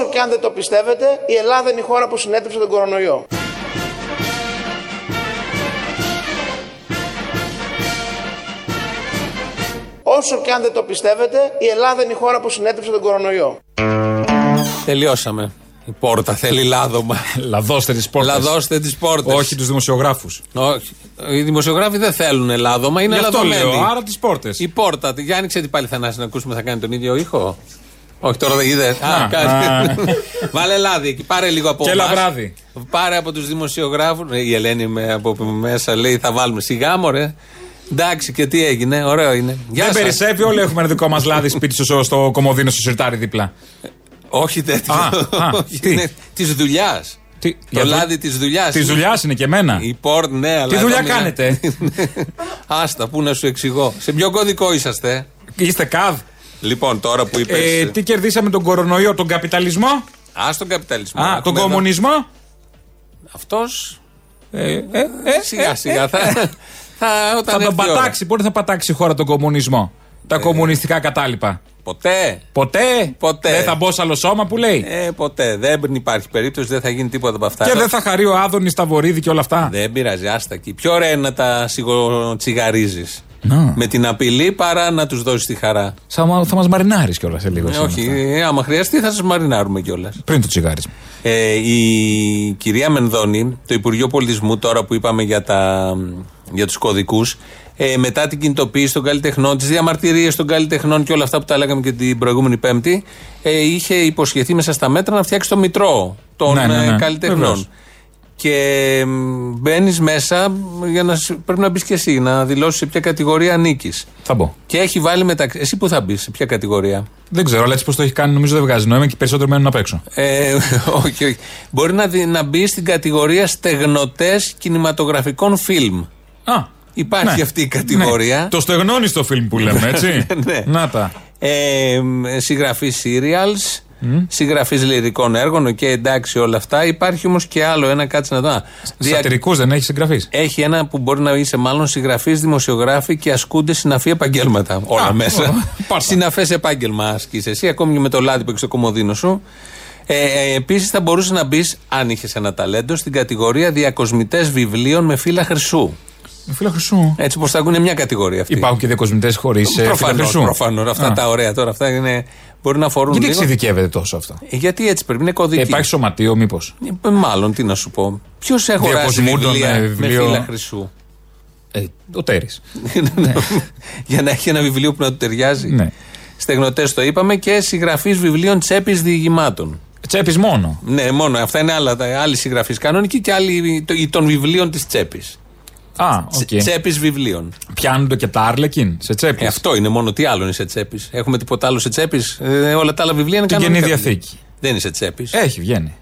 Όσο και αν δεν το πιστεύετε, η Ελλάδα είναι η χώρα που συνέτρεψε τον κορονοϊό. Όσο και αν δεν το πιστεύετε, η Ελλάδα είναι η χώρα που συνέτρεψε τον κορονοϊό. Τελειώσαμε. Η πόρτα θέλει λάδωμα. Λαδώστε τις πόρτες. Λαδώστε τις πόρτες. Όχι τους δημοσιογράφους. Όχι. Οι δημοσιογράφοι δεν θέλουν λάδωμα, είναι Γι' αυτό λαδωμένοι. λέω, άρα τις πόρτες. Η πόρτα. Για άνοιξε την πάλι Θανάση να ακούσουμε, θα κάνει τον ίδιο ήχο. Όχι, τώρα δεν είδε. Α, Α, κάνει. α. Βάλε λάδι εκεί, πάρε λίγο από Και εμάς. λαβράδι. Πάρε από τους δημοσιογράφους. Η Ελένη με, από μέσα λέει θα βάλουμε σιγά μωρέ. Εντάξει, και τι έγινε, ωραίο είναι. Γεια Δεν σας. περισσεύει, όλοι έχουμε ένα δικό μας λάδι σπίτι στο, στο κομμωδίνο στο σιρτάρι δίπλα. Όχι τέτοιο. Α, α, τι; Της δουλειάς. Τι, Το λάδι της δουλειάς. Της δουλειάς είναι και εμένα. Η πόρτ, ναι, αλλά. Τι εδώ δουλειά μιλά- κάνετε; Άστα, πού να σου εξηγώ. Σε ποιο κωδικό είσαστε; Είστε καβ; Λοιπόν, τώρα που είπες. Ε, τι κερδίσαμε τον κορονοϊό, τον καπιταλισμό; Α τον καπιταλισμό. Α, τον Έχουμε εδώ- κομμουνισμό; Αυτός Ε, ε, ε, Σιγά ε, σιγά ε, θα, θα, όταν Θα τον έρθει η ώρα. πατάξει. Πότε θα πατάξει η χώρα τον κομμουνισμό; Τα κομμουνιστικά κατάλοιπα. Ποτέ. Ποτέ; Ποτέ. Δεν θα μπω σε άλλο σώμα που λέει; Ε, ποτέ. Δεν υπάρχει περίπτωση, δεν θα γίνει τίποτα από αυτά. Και δεν θα χαρεί ο Άδωνης τα βορίδι και όλα αυτά; Δεν πειράζει, άστα εκεί. Πιο ωραία είναι να τα σιγοτσιγαρίζει. Να. Με την απειλή παρά να τους δώσεις τη χαρά. Θα, μα- θα μας μαρινάρεις κιόλας σε λίγο. Ε, σήμερα όχι, αυτά. ε, άμα χρειαστεί θα σας μαρινάρουμε κιόλας. Πριν το τσιγάρισμα. Ε, η κυρία Μενδώνη, το Υπουργείο Πολιτισμού, τώρα που είπαμε για, τα, για τους κωδικούς, ε, μετά την κινητοποίηση των καλλιτεχνών, τις διαμαρτυρίες των καλλιτεχνών και όλα αυτά που τα λέγαμε και την προηγούμενη Πέμπτη, ε, είχε υποσχεθεί μέσα στα μέτρα να φτιάξει το μητρό των Ναι, ναι, ναι. ε, καλλιτεχνών. Βεβαίως. Και μπαίνεις μέσα για να, σ- πρέπει να μπεις και εσύ, να δηλώσεις σε ποια κατηγορία ανήκει. Θα μπω. Και έχει βάλει μεταξύ. Εσύ που θα μπεις, σε ποια κατηγορία; Δεν ξέρω, αλλά έτσι πώ το έχει κάνει, νομίζω δεν βγάζει νόημα και περισσότερο μένουν απ' έξω. Ε, όχι, όχι. Μπορεί να, δει- να μπεις στην κατηγορία στεγνωτές κινηματογραφικών φιλμ. Α, Υπάρχει ναι. αυτή η κατηγορία. Ναι. Το στεγνώνεις το φιλμ που λέμε, έτσι; Ναι. Να τα. Ε, συγγραφή serials, συγγραφή λυρικών έργων, και εντάξει όλα αυτά. Υπάρχει όμως και άλλο ένα, κάτσε να δω. Α, δια- Σατυρικούς δεν έχεις συγγραφείς; Έχει ένα που μπορεί να είσαι μάλλον συγγραφής, δημοσιογράφοι και ασκούνται συναφή επαγγέλματα. Όλα Α, μέσα. πάρτα. Συναφές επάγγελμα ασκείς εσύ, ακόμη και με το λάδι που έχεις στο κομμωδίνο σου. Ε, ε, Επίσης θα μπορούσες να μπεις, αν είχες ένα ταλέντο, στην κατηγορία διακοσμητές βιβλίων με φύλλα χρυσού. Φίλα Χρυσού. Έτσι όπως θα ακούνε μια κατηγορία αυτή. Υπάρχουν και διακοσμητές χωρίς φύλλα Προφανώς. Χρυσού. Προφανώς, αυτά Α. τα ωραία τώρα. Αυτά είναι, μπορεί να αφορούν Γιατί λίγο. εξειδικεύεται τόσο αυτό; Ε, Γιατί έτσι πρέπει, είναι κωδική. Ε, Υπάρχει σωματείο, μήπως; Ε, Μάλλον, τι να σου πω. Ποιος αγοράζει Διακοσμούντων, βιβλία ε, με βιβλίο; φύλλα χρυσού; Ε, ο Τέρι. Για να έχει ένα βιβλίο που να του ταιριάζει. Ναι. Στεγνωτές το είπαμε και συγγραφή βιβλίων τσέπης διηγημάτων. Τσέπης μόνο. Ναι, μόνο αυτά είναι άλλα, τα- άλλη συγγραφή κανονική και άλλη το- των βιβλίων της τσέπης. Α, οκ. Τσέπης βιβλίων. Πιάνονται και τα άρλεκιν σε τσέπης. Ε, αυτό είναι μόνο, τι άλλο είναι σε τσέπης. Έχουμε τίποτα άλλο σε τσέπης; Ε, όλα τα άλλα βιβλία είναι Την κανονικά. Καινή Διαθήκη. Δεν είναι σε τσέπης. Έχει, βγαίνει.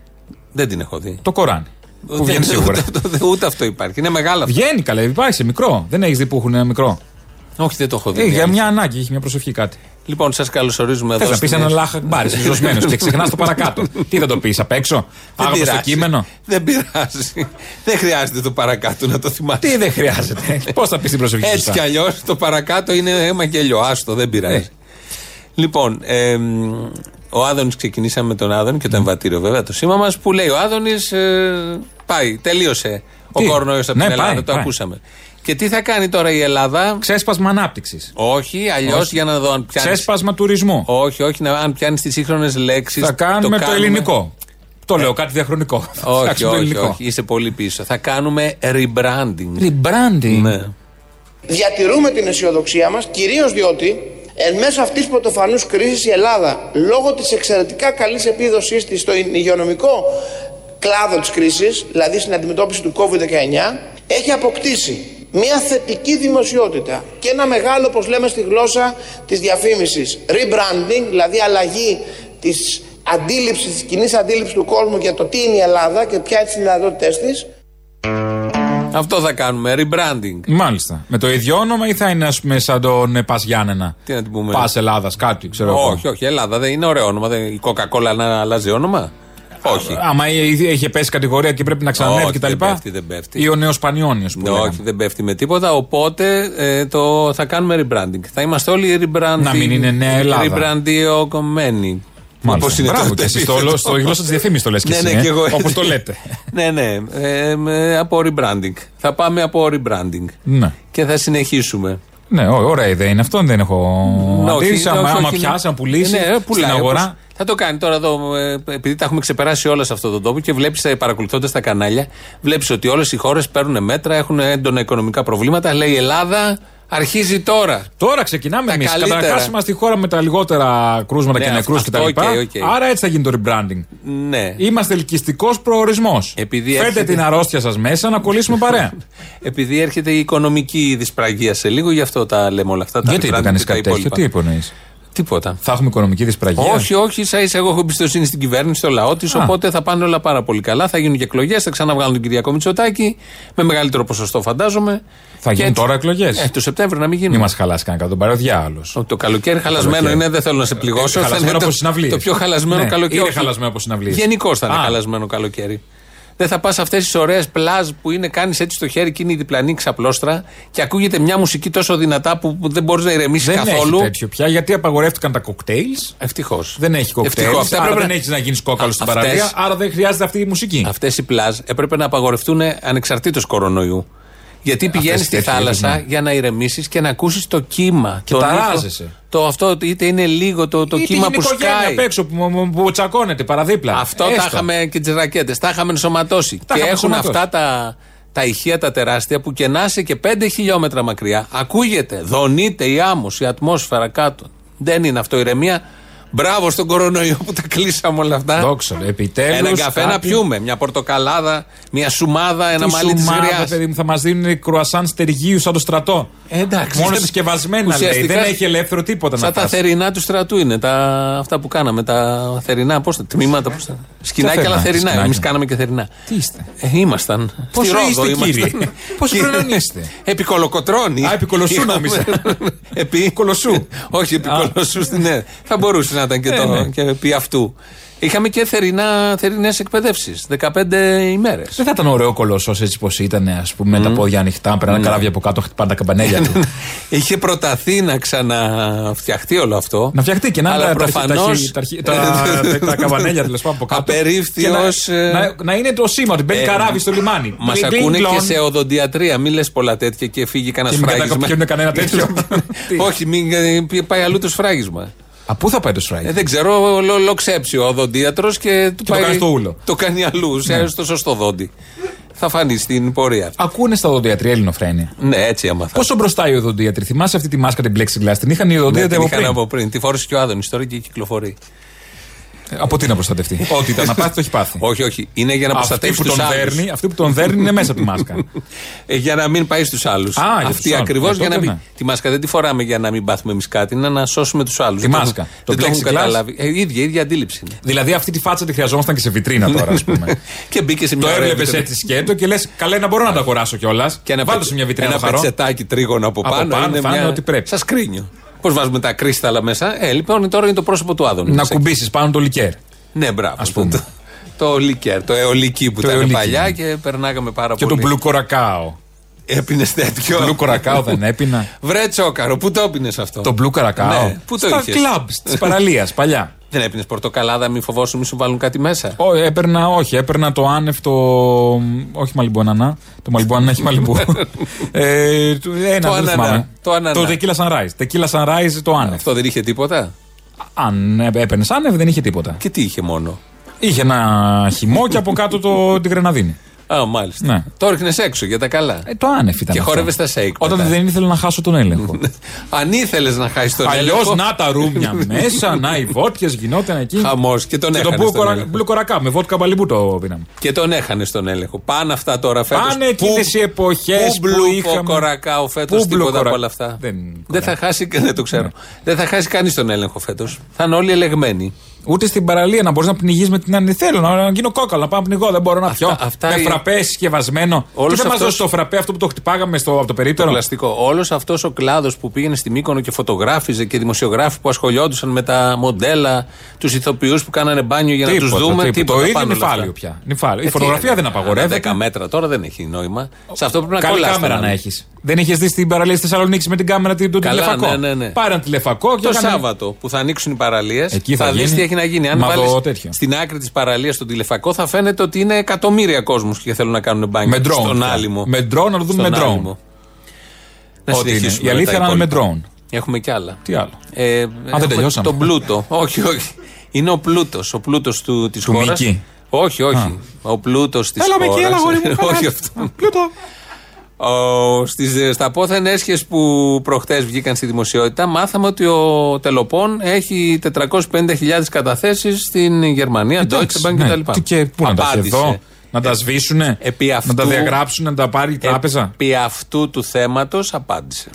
Δεν την έχω δει. Το Κοράνι. Που Δεν- βγαίνει σίγουρα. Ούτε, ούτε- ούτε αυτό υπάρχει. Είναι μεγάλο αυτό. Βγαίνει καλά, υπάρχει σε μικρό. Δεν έχεις δει που έχουν μικρό. Όχι, δεν το έχω δει. Ε, για Διάλυση. μια ανάγκη, έχει μια προσευχή κάτι. Λοιπόν, σας καλωσορίζουμε εδώ. Θες να πεις στην- ένα λάχα μπάρις, ζωσμένο και ξεχνάς το παρακάτω. Τι θα το πεις απ' έξω, Δεν άγραφο στο πειράζει. κείμενο; Δεν πειράζει. δεν χρειάζεται το παρακάτω να το θυμάσαι. Τι δεν χρειάζεται; Πώς θα πεις την προσοχή Έτσι σωστά; κι αλλιώς το παρακάτω είναι αίμα και ελιό. Άστο, δεν πειράζει. Ε. Λοιπόν, εμ, ο Άδωνης ξεκινήσαμε με τον Άδωνη και το εμβατήριο βέβαια το σήμα μας που λέει ο Άδωνης πάει, τελείωσε ο Τι; κορονοϊός από Ναι, την Ελλάδα. πάει, το πάει. ακούσαμε. Και τι θα κάνει τώρα η Ελλάδα; Ξέσπασμα ανάπτυξης. Όχι, αλλιώς Όχι. για να δω αν πιάνει. Ξέσπασμα τουρισμού. Όχι, όχι, να, αν πιάνεις τις σύγχρονες λέξεις. Θα κάνουμε το, ελληνικό. Το λέω κάτι διαχρονικό. Θα Όχι, φτιάξουμε το όχι, ελληνικό. όχι, είσαι πολύ πίσω. Θα κάνουμε rebranding. Rebranding; Ναι. Διατηρούμε την αισιοδοξία μας, κυρίως διότι εν μέσω αυτής της πρωτοφανούς κρίσης η Ελλάδα, λόγω της εξαιρετικά καλής επίδοσής της στο υγειονομικό κλάδο της κρίσης, δηλαδή στην αντιμετώπιση του COVID-19, έχει αποκτήσει μια θετική δημοσιότητα και ένα μεγάλο, όπως λέμε στη γλώσσα της διαφήμισης, rebranding, δηλαδή αλλαγή της αντίληψης, της κοινής αντίληψης του κόσμου για το τι είναι η Ελλάδα και ποια είναι οι δυνατότητες της, Αυτό θα κάνουμε, rebranding. Μάλιστα. Με το ίδιο όνομα ή θα είναι, ας πούμε, σαν τον ε, Πα Γιάννενα; Τι να την πούμε. Πας Ελλάδας, κάτι, ξέρω εγώ. Όχι, όχι, Ελλάδα δεν είναι ωραίο όνομα. Δεν, η Coca-Cola να αλλάζει όνομα; Όχι. Άμα ήδη έχει πέσει κατηγορία και πρέπει να ξανανεύει Όχι, κτλ. δεν πέφτει, δεν πέφτει. Ή ο νέος Πανιόνιος που Ναι, λέγαμε. όχι, δεν πέφτει με τίποτα. Οπότε ε, το, θα κάνουμε rebranding. Θα είμαστε όλοι rebranding. Να μην είναι νέα Ελλάδα. Rebranding. Μάλιστα. Όπως είναι Μπράβο το και εσύ επίθετο. στο, στο γλώσσα της διαφήμισης το λες και Ναι, εσύ. ναι, ε, και εγώ. Όπως το λέτε. ναι, ναι. Ε, με- από rebranding. Θα πάμε από rebranding. ναι. Και θα συνεχίσουμε. Ναι, ω- ωραία ιδέα είναι αυτό, δεν έχω Ναι, όχι, αντίρρηση. όχι, Άμα, όχι, άμα είναι- πιάσει, να πουλήσει Ναι, ε, πουλάει, στην αγορά. Όπως- Θα το κάνει τώρα εδώ, ε, επειδή τα έχουμε ξεπεράσει όλα σε αυτόν τον τόπο και βλέπεις, παρακολουθώντας τα κανάλια, βλέπεις ότι όλες οι χώρες παίρνουν μέτρα, έχουν έντονα οικονομικά προβλήματα. Λέει η Ελλάδα αρχίζει τώρα. Τώρα ξεκινάμε Τα εμείς. καλύτερα. Καταρχάς είμαστε η χώρα με τα λιγότερα κρούσματα Ναι, και αυτό- νεκρού κτλ. αυτό, OK, OK. Άρα έτσι θα γίνει το rebranding. Ναι. Είμαστε ελκυστικός προορισμός. Επειδή Φέρτε έρχεται- την αρρώστια σας μέσα να κολλήσουμε παρέα. Επειδή έρχεται η οικονομική δυσπραγία σε λίγο, γι' αυτό τα λέμε όλα αυτά. Τα Γιατί το rebranding κάνεις και τα κάτι τέτοιο, υπόλοιπα. τι υπονοείς; Τίποτα. Θα έχουμε οικονομική δυσπραγία. Όχι, όχι, ίσα ίσα εγώ έχω εμπιστοσύνη στην κυβέρνηση, στο λαό της. Α. Οπότε θα πάνε όλα πάρα πολύ καλά. Θα γίνουν και εκλογές, θα ξαναβγάλουν τον Κυριακό Μητσοτάκη. Με μεγαλύτερο ποσοστό, φαντάζομαι. Θα Και γίνουν έτσι- τώρα εκλογές; Ε, το Σεπτέμβριο να μην γίνουν. Μην μας χαλάσει κανένα τον παροδιά άλλο. Ο- Το καλοκαίρι χαλασμένο καλοκαίρι. είναι, δεν θέλω να σε πληγώσω. Ε, θα χαλασμένο είναι από το- συναυλίες. Το πιο χαλασμένο Ναι, καλοκαίρι. είναι όχι. χαλασμένο από συναυλίες. Γενικώς θα είναι Α. χαλασμένο καλοκαίρι. Δεν θα πας σε αυτές τις ωραίες πλάζ που είναι, κάνεις έτσι στο χέρι και είναι η διπλανή ξαπλώστρα και ακούγεται μια μουσική τόσο δυνατά που που δεν μπορείς να ηρεμήσεις Δεν καθόλου. έχει τέτοιο πια γιατί απαγορεύτηκαν τα κοκτέιλς. Ευτυχώς. Δεν έχει κοκτέιλς. Άρα δεν έχεις να γίνεις κόκαλος στην Αυτές- παραλία. Άρα δεν χρειάζεται αυτή η μουσική. Αυτές οι πλάζ έπρεπε να απαγορευτούν ανεξαρτήτως κορονοϊού. Γιατί πηγαίνεις στη τέτοιου θάλασσα είδους, ναι. για να ηρεμήσεις και να ακούσεις το κύμα. Και τον ταράζεσαι. ήχο. Το αυτό, είτε είναι λίγο το, το Ή κύμα την που οικογένεια σκάει. απ' έξω που, που, που τσακώνεται παραδίπλα. Αυτό τα Έστω. είχαμε και τις ρακέτες. Τα είχαμε ενσωματώσει. Τα και είχαμε έχουν ενσωματώσει. αυτά τα, τα ηχεία τα τεράστια που και να είσαι και 5 χιλιόμετρα μακριά. Ακούγεται, δονείται η άμμος, η ατμόσφαιρα κάτω. Δεν είναι αυτό ηρεμία. Μπράβο στον κορονοϊό που τα κλείσαμε όλα αυτά. Δόξα, επιτέλους. Ένα καφέ να πιούμε. Μια πορτοκαλάδα, μια σουμάδα, ένα μαλλί της γριάς. παιδί μου, θα μας δίνουν κρουασάν στεργίου σαν το στρατό. Ε, εντάξει. Μόνος συσκευασμένα λέει. Ουσιαστικά Δεν έχει ελεύθερο τίποτα Σαν να τα φας. θερινά του στρατού είναι. Τα, αυτά που κάναμε. Τα θερινά, πώς τα τμήματα. Πώς τα, σκηνάκια, θερινά, αλλά θερινά. σκηνάκια. Εμείς κάναμε και θερινά. Τι είστε; Ε, ήμασταν. Πόσο Στη Ρόδο είστε, ήμασταν. κύριε; Πόσο Κύριε- χρονών είστε; Επί Κολοκοτρώνη. Α, επί Κολοσσού Είχαμε- νόμιζα. επί Κολοσσού. Όχι, επί Α. Κολοσσού στην ναι. Θα μπορούσε να ήταν και, Ε, το, ναι. και επί αυτού. Είχαμε και θερινά, θερινές εκπαιδεύσεις, 15 ημέρες. Δεν θα ήταν ωραίο κολοσσός έτσι πως ήταν, ας πούμε, με τα πόδια ανοιχτά, περνάνε καράβια από κάτω, χτυπάνε τα καμπανέλια του. Είχε προταθεί να ξαναφτιαχτεί όλο αυτό. Να φτιαχτεί και να είναι Αλλά τα- τα- προφανώς- τα- τα- τα- τα καμπανέλια τέλο πάντων από κάτω. Απερίφθη Και να- ως, ε, να- Να είναι το σήμα ότι μπαίνει Ε, καράβι στο λιμάνι. Μας Κλιν, κλιν, ακούνε και κλον. σε οδοντιατρία. Μην λες πολλά τέτοια και φύγει κανένας Και μην φράγισμα. κατακοπιούν κανένα τέτοιο. Τι; Όχι, μην ε, πάει αλλού το σφράγισμα. Α, πού θα πάει το σφράγισμα. Ε, δεν ξέρω, λο, λοξέψει ο οδοντίατρος και του το πάει. κάνει στο ούλο. Το κάνει αλλού, σε, στο σωστό δόντι. Θα φανεί στην πορεία. Ακούνε στα οδοντιατρία ελληνοφρένια. Ναι, έτσι έμαθα. Πόσο μπροστά οι οδοντίατροι. Θυμάσαι αυτή τη μάσκα την plexiglass. Την είχαν οι Ναι, οδοντίατροι την από είχαν πριν; από πριν. Τη φόρησε και ο Άδωνης τώρα και κυκλοφορεί. Ε, Από τι να προστατευτεί; Ό,τι ήταν να πάθει, το έχει πάθει. όχι, όχι. Είναι για να Αυτή προστατεύσει που, τους τον άλλους. δέρνει, αυτή που τον δέρνει είναι μέσα από τη μάσκα. Ε, για να μην πάει στους άλλους. για τους Αυτή άλλους. ακριβώς Ε, για να τότε μην. ναι. Τη μάσκα δεν τη φοράμε για να μην πάθουμε εμείς κάτι, είναι να σώσουμε τους άλλους. Τη μάσκα. Το Δεν το έχουν plexiglass. καταλάβει. Ε, η ίδια, η ίδια αντίληψη είναι. δηλαδή αυτή τη φάτσα τη χρειαζόμασταν και σε βιτρίνα τώρα, ας πούμε. και μπήκε σε το μια ωραία έβλεπε βιτρίνα. έτσι σκέτο και λες: Καλά, να μπορώ να το αγοράσω κιόλας. Και ένα, Βάλτε πετ- σε μια βιτρίνα ένα το χαρώ. πετσετάκι τρίγωνο από Από πάνω. πάνω είναι θα είναι ό,τι πρέπει. Σας κρίνιο. Πώς βάζουμε τα κρίσταλα μέσα; Ε, λοιπόν, τώρα είναι το πρόσωπο του Άδωνη. Να Μέσα. κουμπίσεις πάνω το λικέρ. Ναι, μπράβο. Ας πούμε. Το, το λικέρ, το αιωλική που Το ήταν αιωλική, παλιά ναι. και περνάγαμε πάρα Και το πολύ. μπλου κορακάο. Έπινε τέτοιο. Μπλου κορακάο δεν έπινα. Βρε τσόκαρο, πού το έπινες αυτό; Το μπλου καρακάο. Ναι, πού το Στα είχες; κλαμπ τη παραλία παλιά. Δεν έπινες πορτοκαλάδα, μη φοβόσου, μη σου βάλουν κάτι μέσα. Ω, έπαιρνα, όχι, έπαιρνα το άνευ το. Όχι μαλιμπού ανανά. Το μαλιμπού ανανά έχει μαλιμπού. ε, το- ένα, Το δεν ανανά, θυμάμαι. το ανανά. Το tequila sunrise. Tequila sunrise το άνευ. Αυτό δεν είχε τίποτα; Αν έπαιρνες άνευ δεν είχε τίποτα. Και τι είχε μόνο; Είχε ένα χυμό και από κάτω το, την γρεναδίνη. Α, μάλιστα. Ναι. Το ρίχνε έξω για τα καλά. Ε, το άνευ ήταν. Και αυτό. χόρευες τα σέικ Όταν μετά. δεν ήθελα να χάσω τον έλεγχο. Αν ήθελες να χάσεις τον Αλλιώς έλεγχο. να τα ρούμια μέσα, να οι βότκες γινόταν εκεί. Χαμός και τον Και το έχανε. μπλου στον κορα- έλεγχο. μπλου κορακά με βότκα μπαλιμπού το πίναμε. Και τον έχανε στον έλεγχο. Πάνε αυτά τώρα φέτος. Πάνε εκείνες οι εποχές που Πού είχαμε- κορακάο φέτος, Πού τίποτα μπλου από κορα- όλα αυτά. Δεν- Δεν θα χάσει, δεν το ξέρω. Δεν θα χάσει κανείς τον έλεγχο φέτος. Θα είναι όλοι ελεγμένοι. Ούτε στην παραλία να μπορείς να πνιγείς με την άλλη. Θέλω να, να γίνω κόκαλο, να πάω να πνιγώ. Δεν μπορώ να Αυτά- πιω. αυτά με είναι- φραπέ συσκευασμένο. Όλος και δεν μας αυτός- δώσει το φραπέ αυτό που το χτυπάγαμε στο, από το Το περίπτερο. πλαστικό. Όλος αυτός ο κλάδος που πήγαινε στη Μύκονο και φωτογράφιζε και δημοσιογράφοι που ασχολιόντουσαν με τα μοντέλα, τους ηθοποιούς που κάνανε μπάνιο για να τους Τίποτα, δούμε. τίποτα. Τίποτα, Το ίδιο πάνω όλα νυφάλιο αυτά. πια. Νυφάλιο. Η Ε, φωτογραφία τι, δεν απαγορεύεται. 10 μέτρα τώρα δεν έχει νόημα. Σε αυτό πρέπει να Καλή κολλάς κάμερα τον να άλλο. έχεις. Δεν είχε δει την παραλία τη Θεσσαλονίκης με την κάμερα του Καλά, τηλεφακό. ναι, ναι, ναι. Πάρε ένα τηλεφακό και Το έκανε- Σάββατο που θα ανοίξουν οι παραλίες, Εκεί θα θα, δεις γίνει. τι έχει να γίνει. Αν Μα το βάλεις τέτοιο. στην άκρη της παραλίας τον τηλεφακό, θα φαίνεται ότι είναι εκατομμύρια κόσμος και θέλουν να κάνουν μπάνιο. Με drone. Στον πια. άλυμο. Με drone να το δούμε Στον με drone. άλυμο. Να Ό,τι είναι. συνεχίσουμε Η αλήθεια με τα είναι με υπόλοιπα. drone. Έχουμε κι άλλα. Τι άλλο; Ε, έχουμε τελειώσαμε. Τον πλούτο. όχι, όχι. Είναι ο πλούτος. Ο πλούτος της Του χώρας. Μίκη. Όχι, όχι. Α. Ο πλούτος της Έλα χώρας. με εκεί, έλα γόρι μου. όχι αυτό. Πλούτο. Ο, στις, στα πόθεν έσχες που προχτές βγήκαν στη δημοσιότητα μάθαμε ότι ο Τελοπών έχει 450.000 καταθέσεις στην Γερμανία, Deutsche Εντάξει, Bank ναι. κτλ. Τι και πού να τα έχει Απάντησε. εδώ, να τα σβήσουνε, Επί να αυτού- τα διαγράψουν, να τα πάρει η τράπεζα. Επί αυτού του θέματος απάντησε.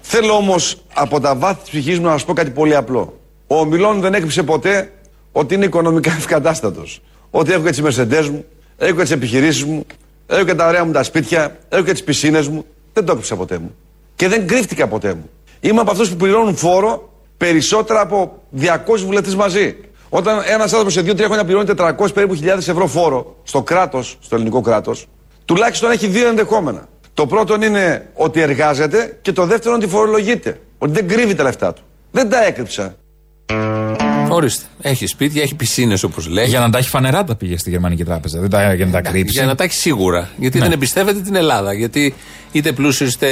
Θέλω όμως από τα βάθη της ψυχής μου να σα πω κάτι πολύ απλό. Ο Μιλών δεν έκρυψε ποτέ ότι είναι οικονομικά ευκατάστατος. Ότι έχω και τις μεσεντέ μου, έχω και τις επιχειρήσεις μου, έχω και τα ωραία μου τα σπίτια, έχω και τις πισίνες μου. Δεν το έκρυψα ποτέ μου. Και δεν κρύφτηκα ποτέ μου. Είμαι από αυτούς που πληρώνουν φόρο περισσότερα από 200 βουλευτές μαζί. Όταν ένας άνθρωπος σε 2-3 χρόνια πληρώνει 400 περίπου χιλιάδες ευρώ φόρο στο κράτος, στο ελληνικό κράτος, τουλάχιστον έχει δύο ενδεχόμενα. Το πρώτο είναι ότι εργάζεται και το δεύτερο είναι ότι φορολογείται. Ότι δεν κρύβει τα λεφτά του. Δεν τα έκρυψα. Ορίστε. Έχει σπίτια, έχει πισίνες όπως λέει. Για να τα έχει φανερά τα πήγε στη Γερμανική Τράπεζα. Δεν τα, για να τα κρύψει. Για να τα έχει σίγουρα. Γιατί Ναι. δεν εμπιστεύεται την Ελλάδα. Γιατί είτε πλούσιο είτε,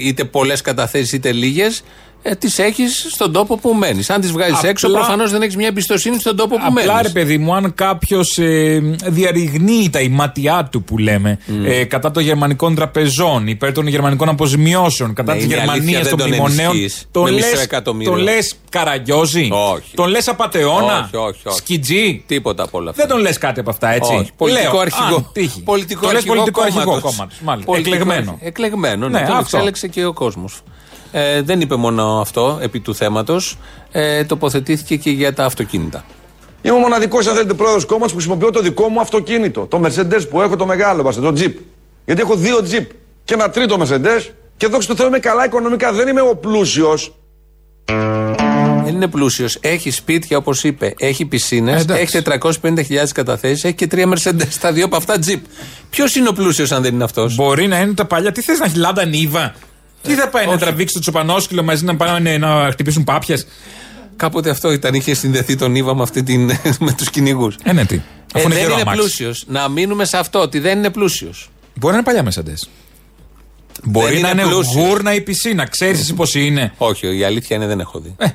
είτε πολλές καταθέσεις είτε λίγες, ε, τις έχεις στον τόπο που μένεις. Αν τις βγάζεις Απλά- έξω, προφανώς δεν έχεις μια εμπιστοσύνη στον τόπο που μένεις. Απλά ρε παιδί μου, αν κάποιος ε, διαρριγνύει τα ηματιά του που λέμε ε, κατά των γερμανικών τραπεζών, υπέρ των γερμανικών αποζημιώσεων, κατά Ναι, της είναι Γερμανίας αλήθεια, των δεν τον μνημονέων, ενισχύεις τον με λε μισό εκατομμύριο. τον λες καραγκιόζη, Όχι. τον λες απαταιώνα, Όχι, όχι, όχι. σκιτζή; Τίποτα από όλα αυτά. Δεν τον λες κάτι από αυτά, έτσι; Όχι. Πολιτικό Λέω, αρχηγό. αν τύχει. Πολιτικό το λες αρχηγό πολιτικό αρχηγό κόμματος. κόμματος, Μάλιστα. Πολιτικό Εκλεγμένο. αρχηγό. Εκλεγμένο, ναι. Ναι, τον αυτό. εξέλεξε και ο κόσμος. Ε, δεν είπε μόνο αυτό επί του θέματος. Ε, τοποθετήθηκε και για τα αυτοκίνητα. Είμαι ο μοναδικός, αν θέλετε, πρόεδρο κόμματος που χρησιμοποιώ το δικό μου αυτοκίνητο. Το Mercedes που έχω το μεγάλο, βάστε, το Jeep. Γιατί έχω δύο Jeep και ένα τρίτο Mercedes και δόξα τω Θεώ είμαι καλά οικονομικά. Δεν είμαι ο πλούσιος. Δεν είναι πλούσιος. Έχει σπίτια, όπως είπε. Έχει πισίνες. Ε, εντάξει. έχει 450.000 καταθέσεις. Έχει και τρία Mercedes. Τα δύο από αυτά Jeep. Ποιος είναι ο πλούσιος, αν δεν είναι αυτός; Μπορεί να είναι τα παλιά. Τι θες να έχει λάντα νύβα. Τι θα πάει να όχι. τραβήξει το τσοπανόσκυλο μαζί να πάνε να χτυπήσουν πάπιες; Κάποτε αυτό ήταν. Είχε συνδεθεί τον Ήβα με, αυτή την, με τους κυνηγούς. Ε, ναι, τι. Ε, Αφού είναι δεν γερό είναι αμάξι. πλούσιος. Να μείνουμε σε αυτό, ότι δεν είναι πλούσιος. Μπορεί να είναι παλιά Mercedes. Μπορεί να είναι είναι πλούσιος. γούρνα η πισίνα. Ξέρεις εσύ πώς είναι. Όχι, η αλήθεια είναι δεν έχω δει. Ε.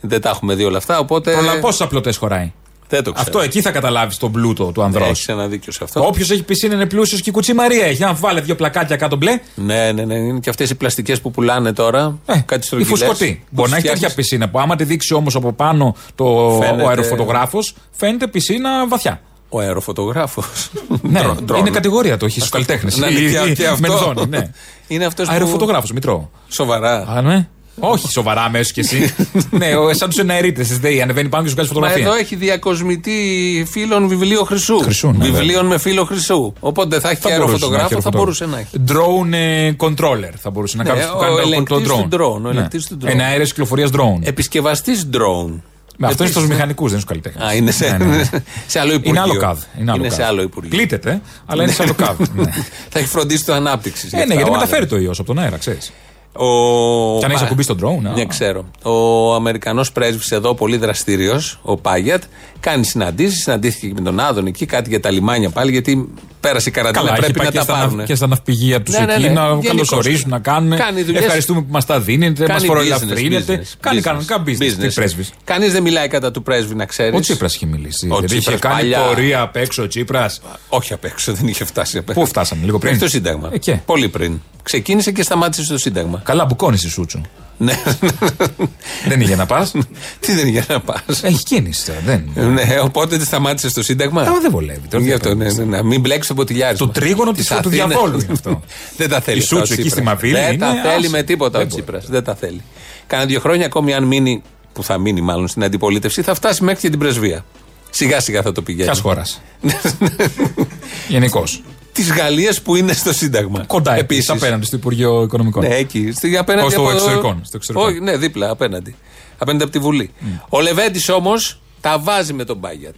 Δεν τα έχουμε δει όλα αυτά, οπότε. Προλα... Πόσε απλωτές χωράει; Δεν το ξέρω. Αυτό εκεί θα καταλάβεις τον πλούτο του ανδρός. Έχεις ένα δίκιο σε αυτό. Όποιος έχει πισίνα είναι πλούσιος και η κουτσή Μαρία έχει. Να βάλε δύο πλακάκια κάτω μπλε. Ναι, ναι, ναι. Είναι και αυτές οι πλαστικές που πουλάνε τώρα. Ε, κάτι η στρογγυλές. φουσκωτή. Που Μπορεί να έχει φτιάχνεις. τέτοια πισίνα που άμα τη δείξει όμως από πάνω το Φαίνεται- ο αεροφωτογράφος, φαίνεται πισίνα βαθιά. Ο αεροφωτογράφος. Ναι, είναι κατηγορία το έχει στου καλλιτέχνες. Ναι, ναι, και- και αυτό. ναι. Είναι αυτός που- Αεροφωτογράφος, Μητρό. Σοβαρά. Α, ναι. Όχι σοβαρά αμέσως κι εσύ. ναι, ο- σαν τους εναερίτες τη ΔΕΗ. Ανεβαίνει πάνω και σου κάνει Μα φωτογραφία. εδώ έχει διακοσμητή φίλων βιβλίο χρυσού. Χρυσού, ναι, Βιβλίων με φύλλο χρυσού. Οπότε θα έχει και μπορούσε να αεροφωτογράφο, έχει θα μπορούσε να έχει. Drone ε, controller θα μπορούσε να Ναι, κάνει ο το κάνει το- ελεγκτής το του drone. drone, ο Ναι. ελεγκτής του drone. Ένα αέρας κυκλοφορίας drone. Επισκευαστής drone. Με αυτό είναι Επίσης- στους μηχανικούς, δεν στους καλλιτέχνες. Α, είναι σε, σε άλλο υπουργείο. Είναι άλλο καδ. Είναι, άλλο σε καδ. άλλο υπουργείο. Πλήττεται, αλλά είναι σε άλλο καδ. ναι. θα έχει φροντίσει το ανάπτυξης. Ε, ναι, γιατί μεταφέρει το ιός από τον αέρα, ξέρεις. Ο... Και αν έχεις Πα- ακουμπήσει τον drone. α. Ναι, ξέρω. Ο Αμερικανός πρέσβης εδώ, πολύ δραστήριος, ο Πάγιατ, κάνει συναντήσεις. Συναντήθηκε και με τον Άδων εκεί, κάτι για τα λιμάνια πάλι, γιατί πέρασε η καραντίνα. Καλά, έχει πρέπει πάει να και τα στα, πάρουν. ναυ- και στα ναυπηγεία τους Ναι, ναι, εκεί ναι. να Γενικώς. καλωσορίζουν, να κάνουν. Κάνει δουλειές. Ευχαριστούμε που μας τα δίνετε, μας Κάνει φοροελαφρύνετε. business, Κάνει business. κανονικά business. Τι πρέσβης. Κανείς δεν μιλάει κατά του πρέσβη, να ξέρεις. Ο Τσίπρας είχε μιλήσει. Ο Δηλαδή είχε Τσίπρας κάνει παλιά. πορεία απ' έξω ο Τσίπρας. Όχι απ' έξω, δεν είχε φτάσει απ' έξω. Πού φτάσαμε, λίγο πριν. Μέχρι το Σύνταγμα. Ε, και. Πολύ πριν. Ξεκίνησε και σταμάτησε στο Σύνταγμα. Καλά, μπουκώνεις η Σούτσου. Ναι. δεν είχε να πας. Τι δεν είχε να πας. Έχει κίνηση τώρα. Δεν. Ναι, οπότε τι σταμάτησες στο Σύνταγμα; Άμα δεν βολεύει. τώρα Γι' τι αυτό, θα ναι, κάνεις. ναι, ναι. Μην μπλέξεις το ποτηλιάρι. Το τρίγωνο της- του διαβόλου είναι αυτό. δεν τα θέλει. Η αυτά ο Σούτσου εκεί Τσίπρας. στη Μαβίλη Δεν είναι, τα θέλει άσε. με τίποτα ο Δεν μπορεί. Τσίπρας. Δεν τα θέλει. Κάνα δύο χρόνια ακόμη, αν μείνει, που θα μείνει μάλλον στην αντιπολίτευση, θα φτάσει μέχρι και την πρεσβεία. Σιγά σιγά θα το πηγαίνει. Ποια χώρας; Γενικώς. Τη Γαλλία που είναι στο Σύνταγμα. Κοντά επίση. Επίσης. Απέναντι στο Υπουργείο Οικονομικών. Ναι, εκεί. Στη, απέναντι Ως στο από- εξωτερικών, στο εξωτερικό. Όχι, ναι, δίπλα, απέναντι. Απέναντι από τη Βουλή. Ο Λεβέντης όμως τα βάζει με τον Μπάγιατ.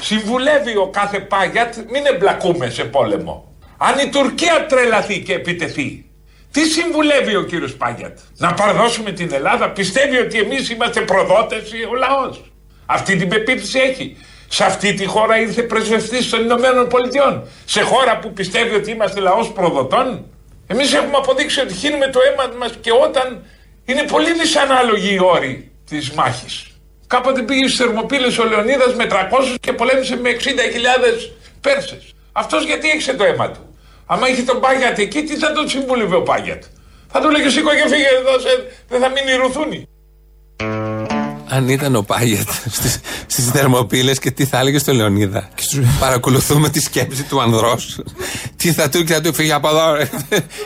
Συμβουλεύει ο κάθε Πάγιατ μην εμπλακούμε σε πόλεμο. Αν η Τουρκία τρελαθεί και επιτεθεί, Τι συμβουλεύει ο κύριος Πάγιατ; Να παραδώσουμε την Ελλάδα. Πιστεύει ότι εμείς είμαστε προδότες ή ο λαός. Αυτή την πεποίθηση έχει. Σε αυτή τη χώρα ήρθε πρεσβευτής των Ηνωμένων Πολιτειών. Σε χώρα που πιστεύει ότι είμαστε λαός προδοτών. Εμείς έχουμε αποδείξει ότι χύνουμε το αίμα μας και όταν είναι πολύ δυσανάλογοι οι όροι της μάχης. Κάποτε πήγε στις Θερμοπύλες ο Λεωνίδας με 300 και πολέμησε με 60.000 Πέρσες. Αυτός γιατί έξε το αίμα του; Άμα είχε τον Πάγιατ εκεί, τι θα τον συμβούλευε ο Πάγιατ; Θα του λέγε σήκω και φύγε εδώ, σε... δεν θα μείνει ρουθούνη. Αν ήταν ο Πάγιατ στις Θερμοπύλες και τι θα έλεγε στο Λεωνίδα. Παρακολουθούμε τη σκέψη του ανδρός. τι θα του και θα του φύγει από εδώ. ρε.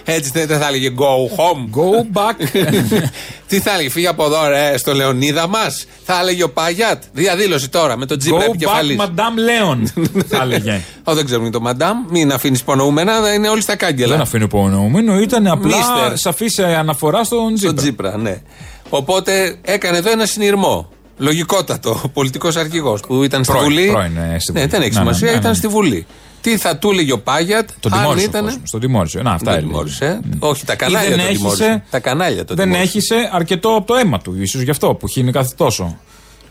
Έτσι δεν δεν θα έλεγε go home. Go back. τι θα έλεγε, φύγει από εδώ, ρε, στο Λεωνίδα μας. Θα έλεγε ο Πάγιατ. Διαδήλωση τώρα με τον Τζίπρα Go επικεφαλής. back, Madame Leon. Θα έλεγε. Ω, δεν ξέρουμε το μαντάμ. Μην αφήνεις υπονοούμενα, είναι όλοι στα κάγκελα. Δεν αφήνει υπονοούμενο, ήταν απλά Μίστερ. σαφής αναφορά στον Τον Τζίπρα. Τζίπρα, ναι. Οπότε έκανε εδώ ένα συνειρμό. Λογικότατο. Πολιτικός αρχηγός που ήταν στη Πρώην, Βουλή. πρώην, ε, στη ναι, Βουλή. δεν έχει Ναι, ναι, σημασία, ναι, ναι. ήταν στη Βουλή. Τι θα του έλεγε ο Πάγιατ, Τον αν τιμώρησε ο ήταν. κόσμος, Τον τιμώρησε. Να, αυτά Δεν έλεγε. τιμώρησε. Όχι, τα Ή κανάλια δεν τον έχισε- τιμώρησε. Τα κανάλια τον Δεν τιμώρησε. έχισε αρκετό από το αίμα του, ίσως γι' αυτό που χύνει κάθε τόσο.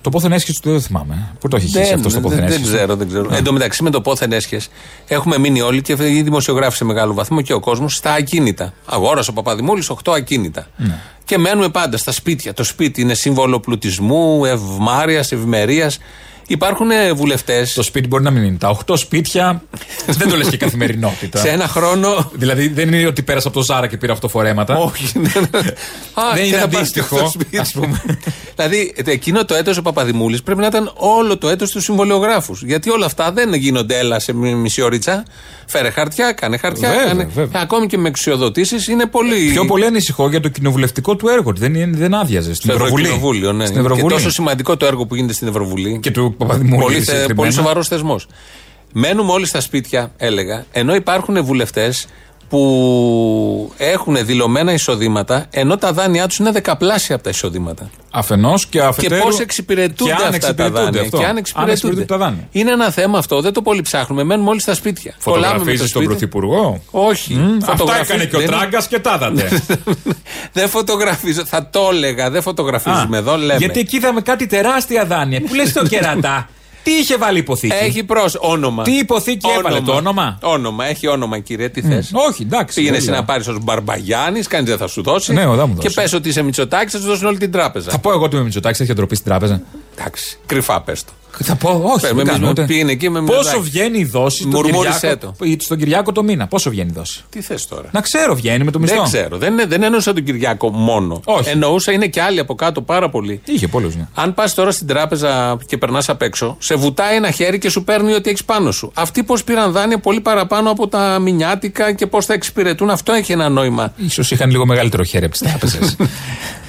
Το πόθεν έσχεση του δεν θυμάμαι. Πού το έχει χύσει Δεν, αυτός στο δεν, πόθεν δεν έσχεση. ξέρω, δεν ξέρω. Εν τω μεταξύ με το πόθεν έσχε έχουμε μείνει όλοι και οι δημοσιογράφοι σε μεγάλο βαθμό και ο κόσμος στα ακίνητα. Αγόρασε ο Παπαδημούλης 8 ακίνητα. Ναι. Και μένουμε πάντα στα σπίτια. Το σπίτι είναι σύμβολο πλουτισμού, ευμάρεια, ευημερία. Υπάρχουν βουλευτές Το σπίτι μπορεί να μην είναι. Τα 8 σπίτια δεν το λες και καθημερινότητα. σε ένα χρόνο. Δηλαδή δεν είναι ότι πέρασα από το Ζάρα και πήρα αυτοφορέματα. Όχι. ναι, ναι. Α, Δεν και είναι θα πας αντίστοιχο, στο σπίτι. ας πούμε. δηλαδή, εκείνο το έτος ο Παπαδημούλης πρέπει να ήταν όλο το έτος του συμβολιογράφους. Γιατί όλα αυτά δεν γίνονται έλα σε μι- μισή ωρίτσα. Φέρε χαρτιά, κάνε χαρτιά. Βέβαια, κάνε... βέβαια. Ακόμη και με εξουσιοδοτήσεις είναι πολύ. Πιο πολύ ανησυχώ για το κοινοβουλευτικό του έργο. ότι Δεν, είναι- δεν άδειαζε στην στο Ευρωβουλή. Ευρωκοινοβούλιο, ναι. Στην Και Ευρωβουλή. τόσο σημαντικό το έργο που γίνεται στην Ευρωβουλή. Και του Παπαδημούλης. πολύ, θε, συγκεκριμένα. πολύ σοβαρός θεσμός. Μένουμε όλοι στα σπίτια, έλεγα, ενώ υπάρχουν βουλευτές που έχουν δηλωμένα εισοδήματα, ενώ τα δάνειά τους είναι δεκαπλάσια από τα εισοδήματα. Αφενός και Και αφετέρου. πώς εξυπηρετούνται και αν αυτά τα εξυπηρετούνται δάνεια. αυτό. Και αν Αν εξυπηρετούνται. εξυπηρετούνται τα δάνεια. Είναι ένα θέμα αυτό, δεν το πολύ ψάχνουμε. Μένουμε όλοι στα σπίτια. Κολλάμε με το Φωτογραφίζει τον σπίτι. Πρωθυπουργό; Όχι. Μμ, Αυτά Φωτογραφίζει- έκανε και ο δεν- Τράγκας και τα είδατε. δεν φωτογραφίζω. Θα το έλεγα. Δεν φωτογραφίζουμε Α, εδώ. Λέμε. Γιατί εκεί είδαμε κάτι τεράστια δάνεια. Πού λες το κερατά; Τι είχε βάλει υποθήκη; Έχει προς όνομα. Τι υποθήκη έβαλε, το όνομα; Όνομα, έχει όνομα, κύριε, τι θες. Όχι, εντάξει. Πήγαινες δεν εσύ λέω. να πάρεις ως Μπαρμπαγιάννης, κανείς δεν θα σου δώσει. Ναι, ο, θα μου Και δώσει. πες ότι είσαι Μητσοτάκης, θα σου δώσουν όλη την τράπεζα. Θα πω εγώ ότι με Μητσοτάκης έχει ντροπή στην τράπεζα. Εντάξει, κρυφά πες το. Θα πω, όχι. Πες, δεν εμείς κάνω με- ούτε. πήγαινε εκεί με Πόσο Μητσοτάκη. βγαίνει η δόση στον Μουρμούρισε Κυριάκο, στον Κυριάκο το μήνα; Πόσο βγαίνει η δόση; Τι θες τώρα; Να ξέρω, βγαίνει με το μισθό. Δεν ξέρω. Δεν, δεν εννοούσα τον Κυριάκο μόνο. Όχι. Εννοούσα είναι και άλλοι από κάτω πάρα πολύ. Είχε πολλούς, ναι. Αν πας τώρα στην τράπεζα και περνάς απ' έξω, σε βουτάει ένα χέρι και σου παίρνει ό,τι έχεις πάνω σου. Αυτοί πώς πήραν δάνεια πολύ παραπάνω από τα μηνιάτικα και πώς θα εξυπηρετούν, αυτό έχει ένα νόημα. σω είχαν λίγο μεγαλύτερο χέρι από τις τράπεζες.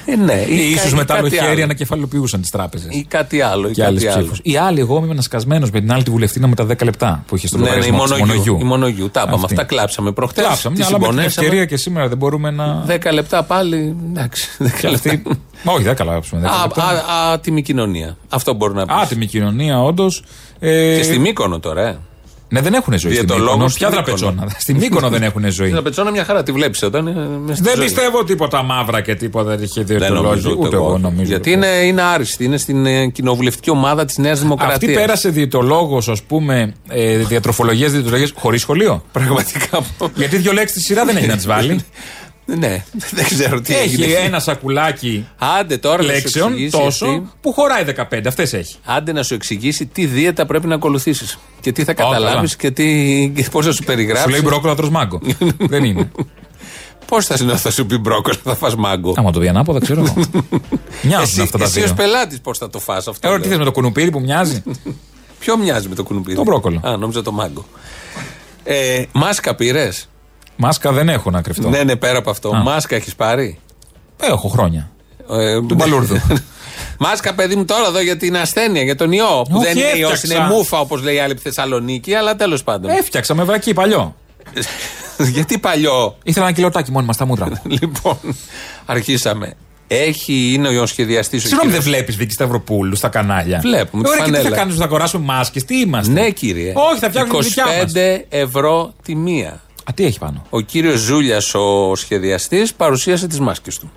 Ε, ναι, ή ή ίσως κα- με το άλλο κάτι χέρι άλλο. ανακεφαλοποιούσαν τις τράπεζες. Ή κάτι άλλο. Ή Και άλλες κάτι άλλο. ψήφους. Οι άλλοι, εγώ είμαι ανασκασμένο με την άλλη τη βουλευτήνα με τα 10 λεπτά που είχε στο Ναι, ναι, η λογαριασμό της μονογιού. Η μονογιού. Τα είπαμε. Αυτή. Αυτά κλάψαμε προχτές. Κλάψαμε, αλλά με την ευκαιρία και σήμερα δεν μπορούμε να. 10 λεπτά πάλι. Εντάξει. 10 Και λεπτά. αυτή. Όχι, δεν κλάψαμε. 10 Α, λεπτά. α, άτιμη κοινωνία. Αυτό μπορεί να πεις. Άτιμη κοινωνία, όντως. Ε, Και στη Μύκονο τώρα, ε. Ναι, δεν έχουν ζωή. Στη Διαιτολόγος Μύκονο. στη Ποια Μύκονο. τραπεζόνα. Στη Μύκονο δεν έχουν ζωή. Στην Απετσόνα μια χαρά τη βλέπεις όταν. είναι μες στη Δεν ζωή. πιστεύω τίποτα μαύρα και τίποτα δεν είχε Δεν νομίζω διαιτολόγοι. ούτε, Ούτε εγώ νομίζω. Γιατί είναι, είναι άριστη. Είναι στην ε, κοινοβουλευτική ομάδα της Νέας Δημοκρατίας. Αυτή πέρασε διαιτολόγος, ας πούμε, ε, διατροφολογίας, διαιτολογίας, χωρίς σχολείο. Πραγματικά. Γιατί δύο λέξεις τη σειρά δεν έχει να τις βάλει. ναι, δεν ξέρω τι έχει έγινε. ένα σακουλάκι Άντε τώρα να σου λέξεων εξηγήσει τόσο αυτή- που χωράει 15. Αυτές έχει. Άντε να σου εξηγήσει τι δίαιτα πρέπει να ακολουθήσεις. Και τι θα καταλάβει καλά. και, τι, και πώς θα σου Σου λέει περιγράψει. μπρόκολα τρως μάγκο. δεν είναι. Πώς θα συνεχίσει θα σου πει μπρόκολα, θα φας μάγκο. Άμα το δει ανάποδα, ξέρω εγώ. Μοιάζουν Εσύ, αυτά τα εσύ ως δύο. πελάτης πώς θα το φας αυτό. Τώρα τι λέω. θε με το κουνουπίρι που μοιάζει. Ποιο μοιάζει με το κουνουπίδι; Το μπρόκολο. Α, νόμιζα το μάγκο. Ε, μάσκα πήρες; Μάσκα δεν έχω να κρυφτώ. Ναι, ναι, πέρα από αυτό. Α. Μάσκα έχεις πάρει; Έχω χρόνια. Ε, Του μπαλούρδου. Μάσκα, παιδί μου, τώρα εδώ για την ασθένεια, για τον ιό. Που Όχι, δεν είναι ιός, έφτιαξα. είναι μούφα, όπως λέει η άλλη από τη Θεσσαλονίκη, αλλά τέλος πάντων. Έφτιαξα με βρακί παλιό. Γιατί παλιό; Ήθελα ένα κιλοτάκι μόνιμα στα μούτρα. λοιπόν, αρχίσαμε. Έχει, είναι ο σχεδιαστής. Συγγνώμη, δεν βλέπεις Βίκυ Σταυροπούλου στα κανάλια; Βλέπουμε, τη Ωραία, και τι θα φανέλα. κάνουμε, θα αγοράσουμε μάσκες, τι είμαστε; Ναι, κύριε. Όχι, θα φτιάξουμε τη δικιά μας. 25 ευρώ τη μία. Α, τι έχει πάνω; Ο κύριος Ζούλιας, ο σχεδιαστής, παρουσίασε τις μάσκες του.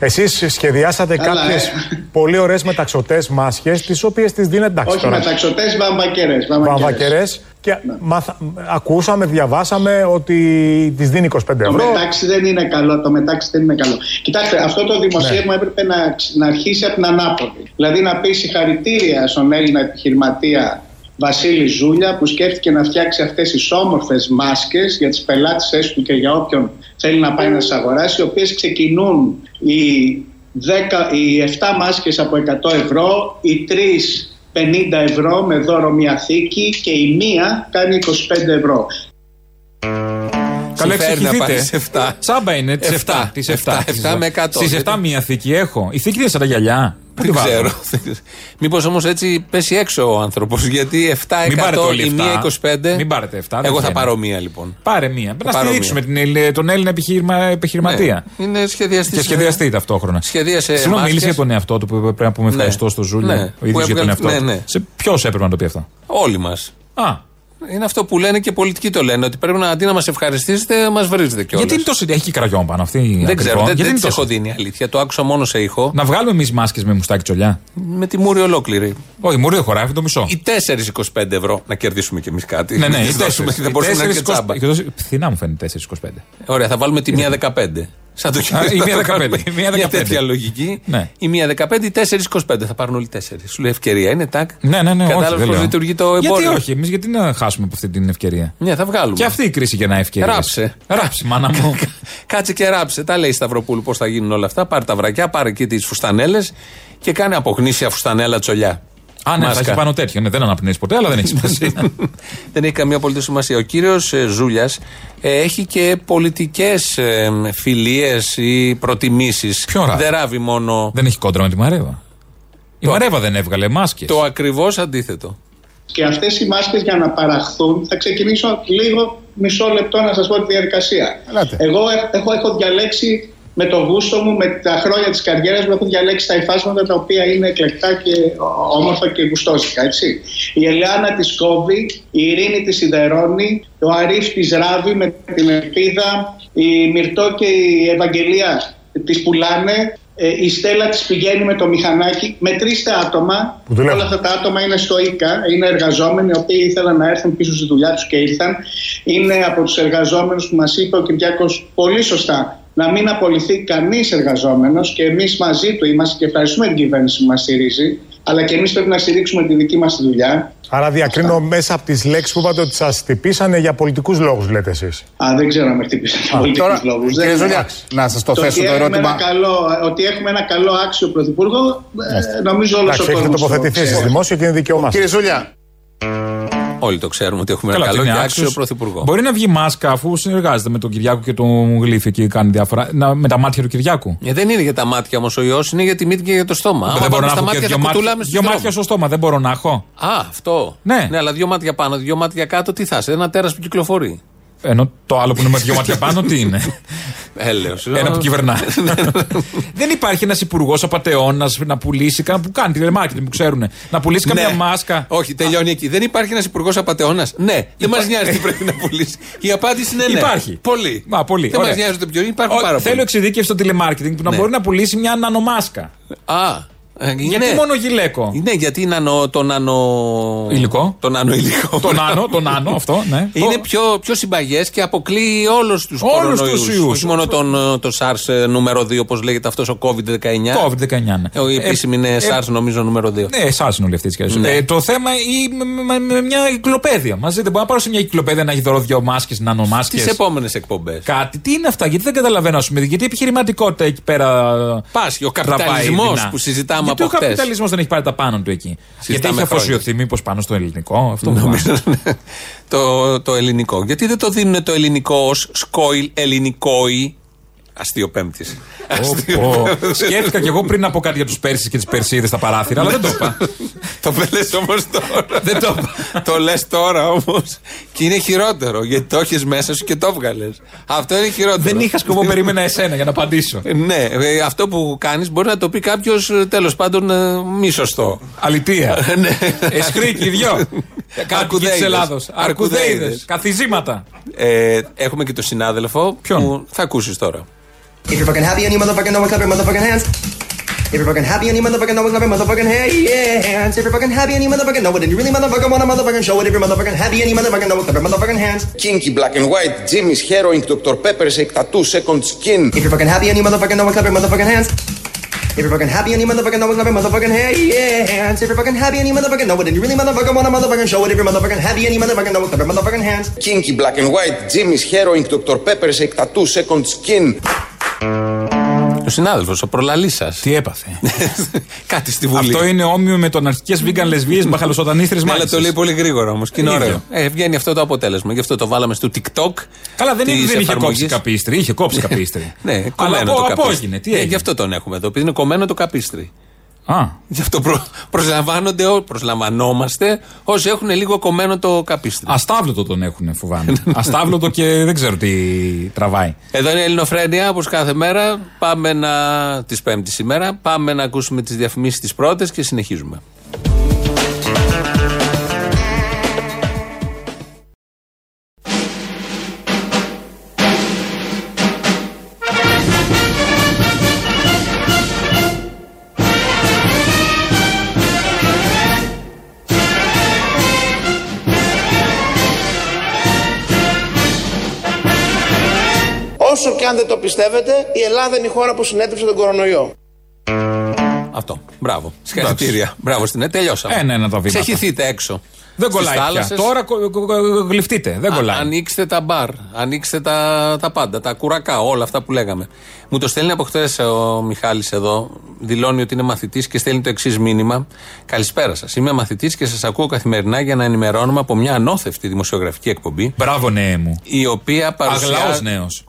Εσείς σχεδιάσατε Καλά, κάποιες ε. πολύ ωραίες μεταξωτές μάσχε, τις οποίες τις δίνετε εντάξει Όχι τώρα. μεταξωτές, βαμβακερέ. Βαμβακερέ. Και μάθα- ακούσαμε, διαβάσαμε ότι τις δίνει 25 Το ευρώ. μετάξι δεν είναι καλό. Το μετάξι δεν είναι καλό. Κοιτάξτε, αυτό το δημοσίευμα Ναι. έπρεπε να, να αρχίσει από την ανάποδη. Δηλαδή να πει συγχαρητήρια στον Έλληνα επιχειρηματία Βασίλη Ζούλια που σκέφτηκε να φτιάξει αυτές τις όμορφες μάσκες για τις πελάτες του και για όποιον θέλει να πάει να τις αγοράσει, οι οποίες ξεκινούν οι, 10, οι 7 μάσκες από 100 ευρώ, οι 3 50 ευρώ με δώρο μια θήκη και η μία κάνει 25 ευρώ. Καλά, Συμφέρει να πάει εξηγηθείτε. σε 7. Τσάμπα είναι τις 7. Εφτά. Τις Εφτά, 7. εφτά με 100. Στι 7 Γιατί- μία θήκη έχω. Η θήκη είναι σαν τα γυαλιά. Πού τη Δεν βάζω; ξέρω. Μήπως όμως έτσι πέσει έξω ο άνθρωπος. Γιατί 7 Μην πάρετε όλοι η μία 7. 25. Μην πάρετε 7, δεν Εγώ θα βγαίνει. πάρω μία λοιπόν. Πάρε μία. Να πάρω στηρίξουμε την, Ελλη- τον Έλληνα επιχειρημα, επιχειρηματία. Ναι, είναι σχεδιαστής. Και σχεδιαστεί ταυτόχρονα. Σχεδίασε Συγγνώμη, μάσκες. μίλησε για τον εαυτό του που πρέπει να πούμε Ναι. ευχαριστώ στο Ζούλιο. Ναι. Ο Που ίδιο για τον έβγαλε- εαυτό ναι, του. ναι. Σε ποιος έπρεπε να το πει αυτό; Όλοι μας. Α, Είναι αυτό που λένε και πολιτικοί το λένε. Ότι πρέπει να αντί να μας ευχαριστήσετε, μας βρίζετε κιόλας. γιατί είναι τόσο. Έχει και κραγιόν πάνω αυτή. Δεν ακριβό. ξέρω, δεν, Γιατί δεν είναι της τόσο. έχω δίνει αλήθεια. Το άκουσα μόνο σε ήχο. Να βγάλουμε εμείς μάσκες με μουστάκι τσολιά; Με τη μούρη ολόκληρη. Όχι, μου δεν χωράει, αυτό το μισό. Οι 4,25 ευρώ να κερδίσουμε κι εμείς κάτι. Ναι, ναι, Μην οι τις δώσουμε, τέσσερις. Δεν Οι μπορούσαμε να είναι και τέσσερις τσάμπα. κοσ- Φθηνά μου φαίνεται 4,25. Ωραία, θα βάλουμε τη μία 15. Σαν το Α, η μία θα 15, κάνουμε η μία Μια 15. τέτοια λογική. Ναι. Η μία 15, οι 4,25. Θα πάρουν όλοι 4. Σου λέει ευκαιρία είναι, τάκ. Ναι, ναι, ναι. όχι, Κατάλαβες δεν πώς λέω. λειτουργεί το εμπόριο; Γιατί όχι, εμείς γιατί να χάσουμε από αυτή την ευκαιρία; Ναι, θα βγάλουμε. Και αυτή η κρίση γεννά ευκαιρίες. Ράψε. Ράψε, μάνα μου. Κάτσε και ράψε. Τα λέει η Σταυροπούλου πώς θα γίνουν όλα αυτά. Πάρε τα βρακιά, πάρε εκεί τις φουστανέλες και κάνε από γνήσια φουστανέλα τσολιά. Α, ναι, θα Μάσκα. έχει πάνω τέτοιο. Ναι, δεν αναπνέεις ποτέ, αλλά δεν έχεις σημασία. Δεν έχει καμία απολύτως σημασία. Ο κύριος Ζούλιας έχει και πολιτικές φιλίες ή προτιμήσεις. Ποιο ράβει; Δεν ράβει μόνο. δεν έχει κόντρα με τη Μαρέβα. Η Το- Μαρέβα δεν έβγαλε μάσκες. Το ακριβώς αντίθετο. Και αυτές οι μάσκες για να παραχθούν θα ξεκινήσω λίγο μισό λεπτό να σας πω τη διαδικασία. Ελάτε. Εγώ ε- έχω, έχω διαλέξει με το γούστο μου, με τα χρόνια της καριέρας μου, έχω διαλέξει τα υφάσματα τα οποία είναι εκλεκτά και ο- όμορφα και γουστόσικα, έτσι. Η Ελιάνα της κόβει, η Ειρήνη της σιδερώνει, ο Αρίφ της ράβει με την ελπίδα, η Μυρτώ και η Ευαγγελία τις πουλάνε, ε, η Στέλλα της πηγαίνει με το μηχανάκι, μετρήστε άτομα, Που δουλεύουν. όλα αυτά τα άτομα είναι στο ΙΚΑ, είναι εργαζόμενοι οι οποίοι ήθελαν να έρθουν πίσω στη δουλειά τους και ήρθαν. Είναι από τους εργαζόμενους που μας είπε ο Κυριάκος πολύ σωστά να μην απολυθεί κανείς εργαζόμενος και εμείς μαζί του είμαστε και ευχαριστούμε την κυβέρνηση που μας στηρίζει αλλά και εμείς πρέπει να στηρίξουμε τη δική μας τη δουλειά. Άρα διακρίνω μέσα από τις λέξεις που είπατε ότι σας χτυπήσανε για πολιτικούς λόγους, λέτε εσείς. Α, δεν ξέρω αν με χτύπησαν για πολιτικούς Τώρα, λόγους. κύριε Δεν- Ζούλια, να σας το το θέσω ότι, το έχουμε ερώτημα. ένα καλό, ότι έχουμε ένα καλό άξιο πρωθυπουργό, ε, νομίζω όλος ο Εντάξει, έχετε κόσμος το τοποθετηθεί εσείς ξέρει. δημόσιο και είναι δικαίωμά Κύριε σα. Ζούλια, Όλοι το ξέρουμε ότι έχουμε Καλά, ένα καλό ότι και είναι άξιο άξιος. πρωθυπουργό. Μπορεί να βγει μάσκα αφού συνεργάζεται με τον Κυριάκο και τον Γλύφη και κάνει διάφορα. Να, με τα μάτια του Κυριάκου. Ε, δεν είναι για τα μάτια όμως ο ιός, είναι για τη μύτη και για το στόμα. Άμα δεν μπορώ πάμε να στα έχω και μάτια δύο θα μάτια, κουτουλάμε δύο μάτια στο στόμα. Δεν μπορώ να έχω. Α, αυτό. Ναι. ναι, αλλά δύο μάτια πάνω, δύο μάτια κάτω, τι θα είσαι, ένα τέρας που κυκλοφορεί. Ενώ το άλλο που είναι με δύο μάτια πάνω, τι είναι; Έλεος. Ένα που κυβερνά. Δεν υπάρχει ένας υπουργός απαταιώνα να πουλήσει, κάνα που κάνει τηλεμάρκετινγκ που ξέρουν. Να πουλήσει καμιά Ναι. μάσκα. Όχι, τελειώνει εκεί. Δεν υπάρχει ένας υπουργός απαταιώνα. Ναι, δεν μας νοιάζει τι πρέπει να πουλήσει. Η απάντηση είναι ναι. Υπάρχει. Πολύ. Μα, πολύ. Δεν μας Ωραία. νοιάζει το ποιο είναι, υπάρχουν Ω, πάρα Θέλω πολλοί. εξειδίκευση στο τηλεμάρκετινγκ που να Ναι. μπορεί να πουλήσει μια νανομάσκα. Α, ε, Γιατί ναι. μόνο γυλαίκο; Ναι, γιατί νανο, το νανο. Υλικό. Το νανο υλικό. Το νάνο, το νάνο, αυτό, ναι. Είναι Το- πιο, πιο συμπαγές και αποκλείει όλους τους Όλους τους ιούς. Όχι μόνο τον, ε, το SARS ε, νούμερο 2, όπως λέγεται αυτός ο COVID-19. COVID-19. ναι. Ε, Η επίσημη είναι ε, SARS, νομίζω, νούμερο 2. Ναι, εσά είναι όλοι αυτοί τι Ναι. ε, Το θέμα είναι με, με- με μια κυκλοπαίδεια. Μαζί δεν μπορώ να πάρω σε μια κυκλοπαίδεια να έχει δωρό δύο μάσκες, νανομάσκε. Τις επόμενες εκπομπές. Κάτι. Τι είναι αυτά, γιατί δεν καταλαβαίνω, ας πούμε, γιατί η επιχειρηματικότητα εκεί πέρα. Πάσχει, ο τραβάει καπιταλισμός δεινά. που συζητάμε γιατί από ο χτες. καπιταλισμός δεν έχει πάρει τα πάνω του εκεί; γιατί έχει χρόνια. αφοσιωθεί μήπως πάνω στο ελληνικό; Αυτό μου Νομίζω, βάζει. ναι. το, το ελληνικό. Γιατί δεν το δίνουν το ελληνικό ως σκόιλ ελληνικόι. Αστείο πέμπτη. Πω, πω. Σκέφτηκα κι εγώ πριν να πω κάτι για τους Πέρσι και τις Περσίδες στα παράθυρα, αλλά δεν το είπα. το λε όμως τώρα. Δεν το είπα. το λες τώρα όμως. Και είναι χειρότερο γιατί το έχεις μέσα σου και το βγάλε. Αυτό είναι χειρότερο. Δεν είχα σκοπό, περίμενα εσένα για να απαντήσω. Ναι, ε, αυτό που κάνεις μπορεί να το πει κάποιος τέλος πάντων ε, μη σωστό. Αλητία. Ναι. Εσχρήκη, δυο. Κάτοικοι της Ελλάδος. Αρκουδέιδες. Καθιζήματα. Ε, έχουμε και τον συνάδελφο Ποιον; που θα ακούσεις τώρα. If you're fucking happy and you motherfucking know it, clap your motherfucking hands. If you're fucking happy and you motherfucking know it, clap your motherfucking hands. If you're fucking happy and you motherfucking know it, and you really motherfucking wanna motherfucking show it. If you're motherfucking happy and you motherfucking know it, clap your motherfucking hands. Kinky Black and White, Jimmy's Heroin, Dr. Pepper's Tattoo, Second Skin. If you're fucking happy and you motherfucking know it, clap your motherfucking hands. If you're fucking happy and you motherfucking know it, clap your motherfucking hands. If you're fucking happy and you motherfucking know it, and you really motherfucking wanna motherfucking show it. If you're motherfucking happy and you motherfucking know it, clap your motherfucking hands. Kinky Black and White, Jimmy's Heroin, Dr. Pepper's Tattoo, Second Skin. Ο συνάδελφος, ο προλαλής σας. Τι έπαθε. Κάτι στη Βουλή. Αυτό είναι όμοιο με τον αρχικέ vegan λεσβείε μπαχαλοσοτανίστρε Ναι, αλλά το λέει πολύ γρήγορα όμως και είναι Ίδιο. ωραίο. Ε, βγαίνει αυτό το αποτέλεσμα. Γι' αυτό το βάλαμε στο TikTok. Καλά, δεν, είναι, της δεν είχε εφαρμογής. κόψει καπίστρι, είχε κόψει καπίστρι. Ναι, Αλλά κομμένο απο- το καπίστρι. απόγεινε, τι Ναι, έγινε. Γι' αυτό τον έχουμε εδώ, επειδή είναι κομμένο το καπίστρι. Α, Γι' αυτό προ, προσλαμβάνονται, ό- προσλαμβανόμαστε όσοι έχουν λίγο κομμένο το καπίστρι. αστάβλωτο τον έχουν, φοβάμαι. αστάβλωτο και δεν ξέρω τι τραβάει. Εδώ είναι η Ελληνοφρένεια, όπως κάθε μέρα. Πάμε να. της Πέμπτης ημέρα. Πάμε να ακούσουμε τις διαφημίσεις τις πρώτες και συνεχίζουμε. Αν δεν το πιστεύετε, η Ελλάδα είναι η χώρα που συνέτρεψε τον κορονοϊό. Αυτό. Μπράβο. Συγχαρητήρια. Μπράβο στην ΕΤ. Τελειώσαμε. Ένα-ένα τα βήματα. Ξεχυθείτε έξω. Δεν Στις κολλάει πια. θάλασσες. Τώρα κο- κο- κο- γλυφτείτε. Δεν Α- κολλάει. Ανοίξτε τα μπαρ, ανοίξτε τα, τα πάντα, τα κουρακά, όλα αυτά που λέγαμε. Μου το στέλνει από χτε ο Μιχάλης εδώ, δηλώνει ότι είναι μαθητής και στέλνει το εξής μήνυμα. Καλησπέρα σας. Είμαι μαθητής και σας ακούω καθημερινά για να ενημερώνουμε από μια ανώθευτη δημοσιογραφική εκπομπή, Μπράβο, νέε μου. η οποία παρουσιάζει. Αγλαός νέος.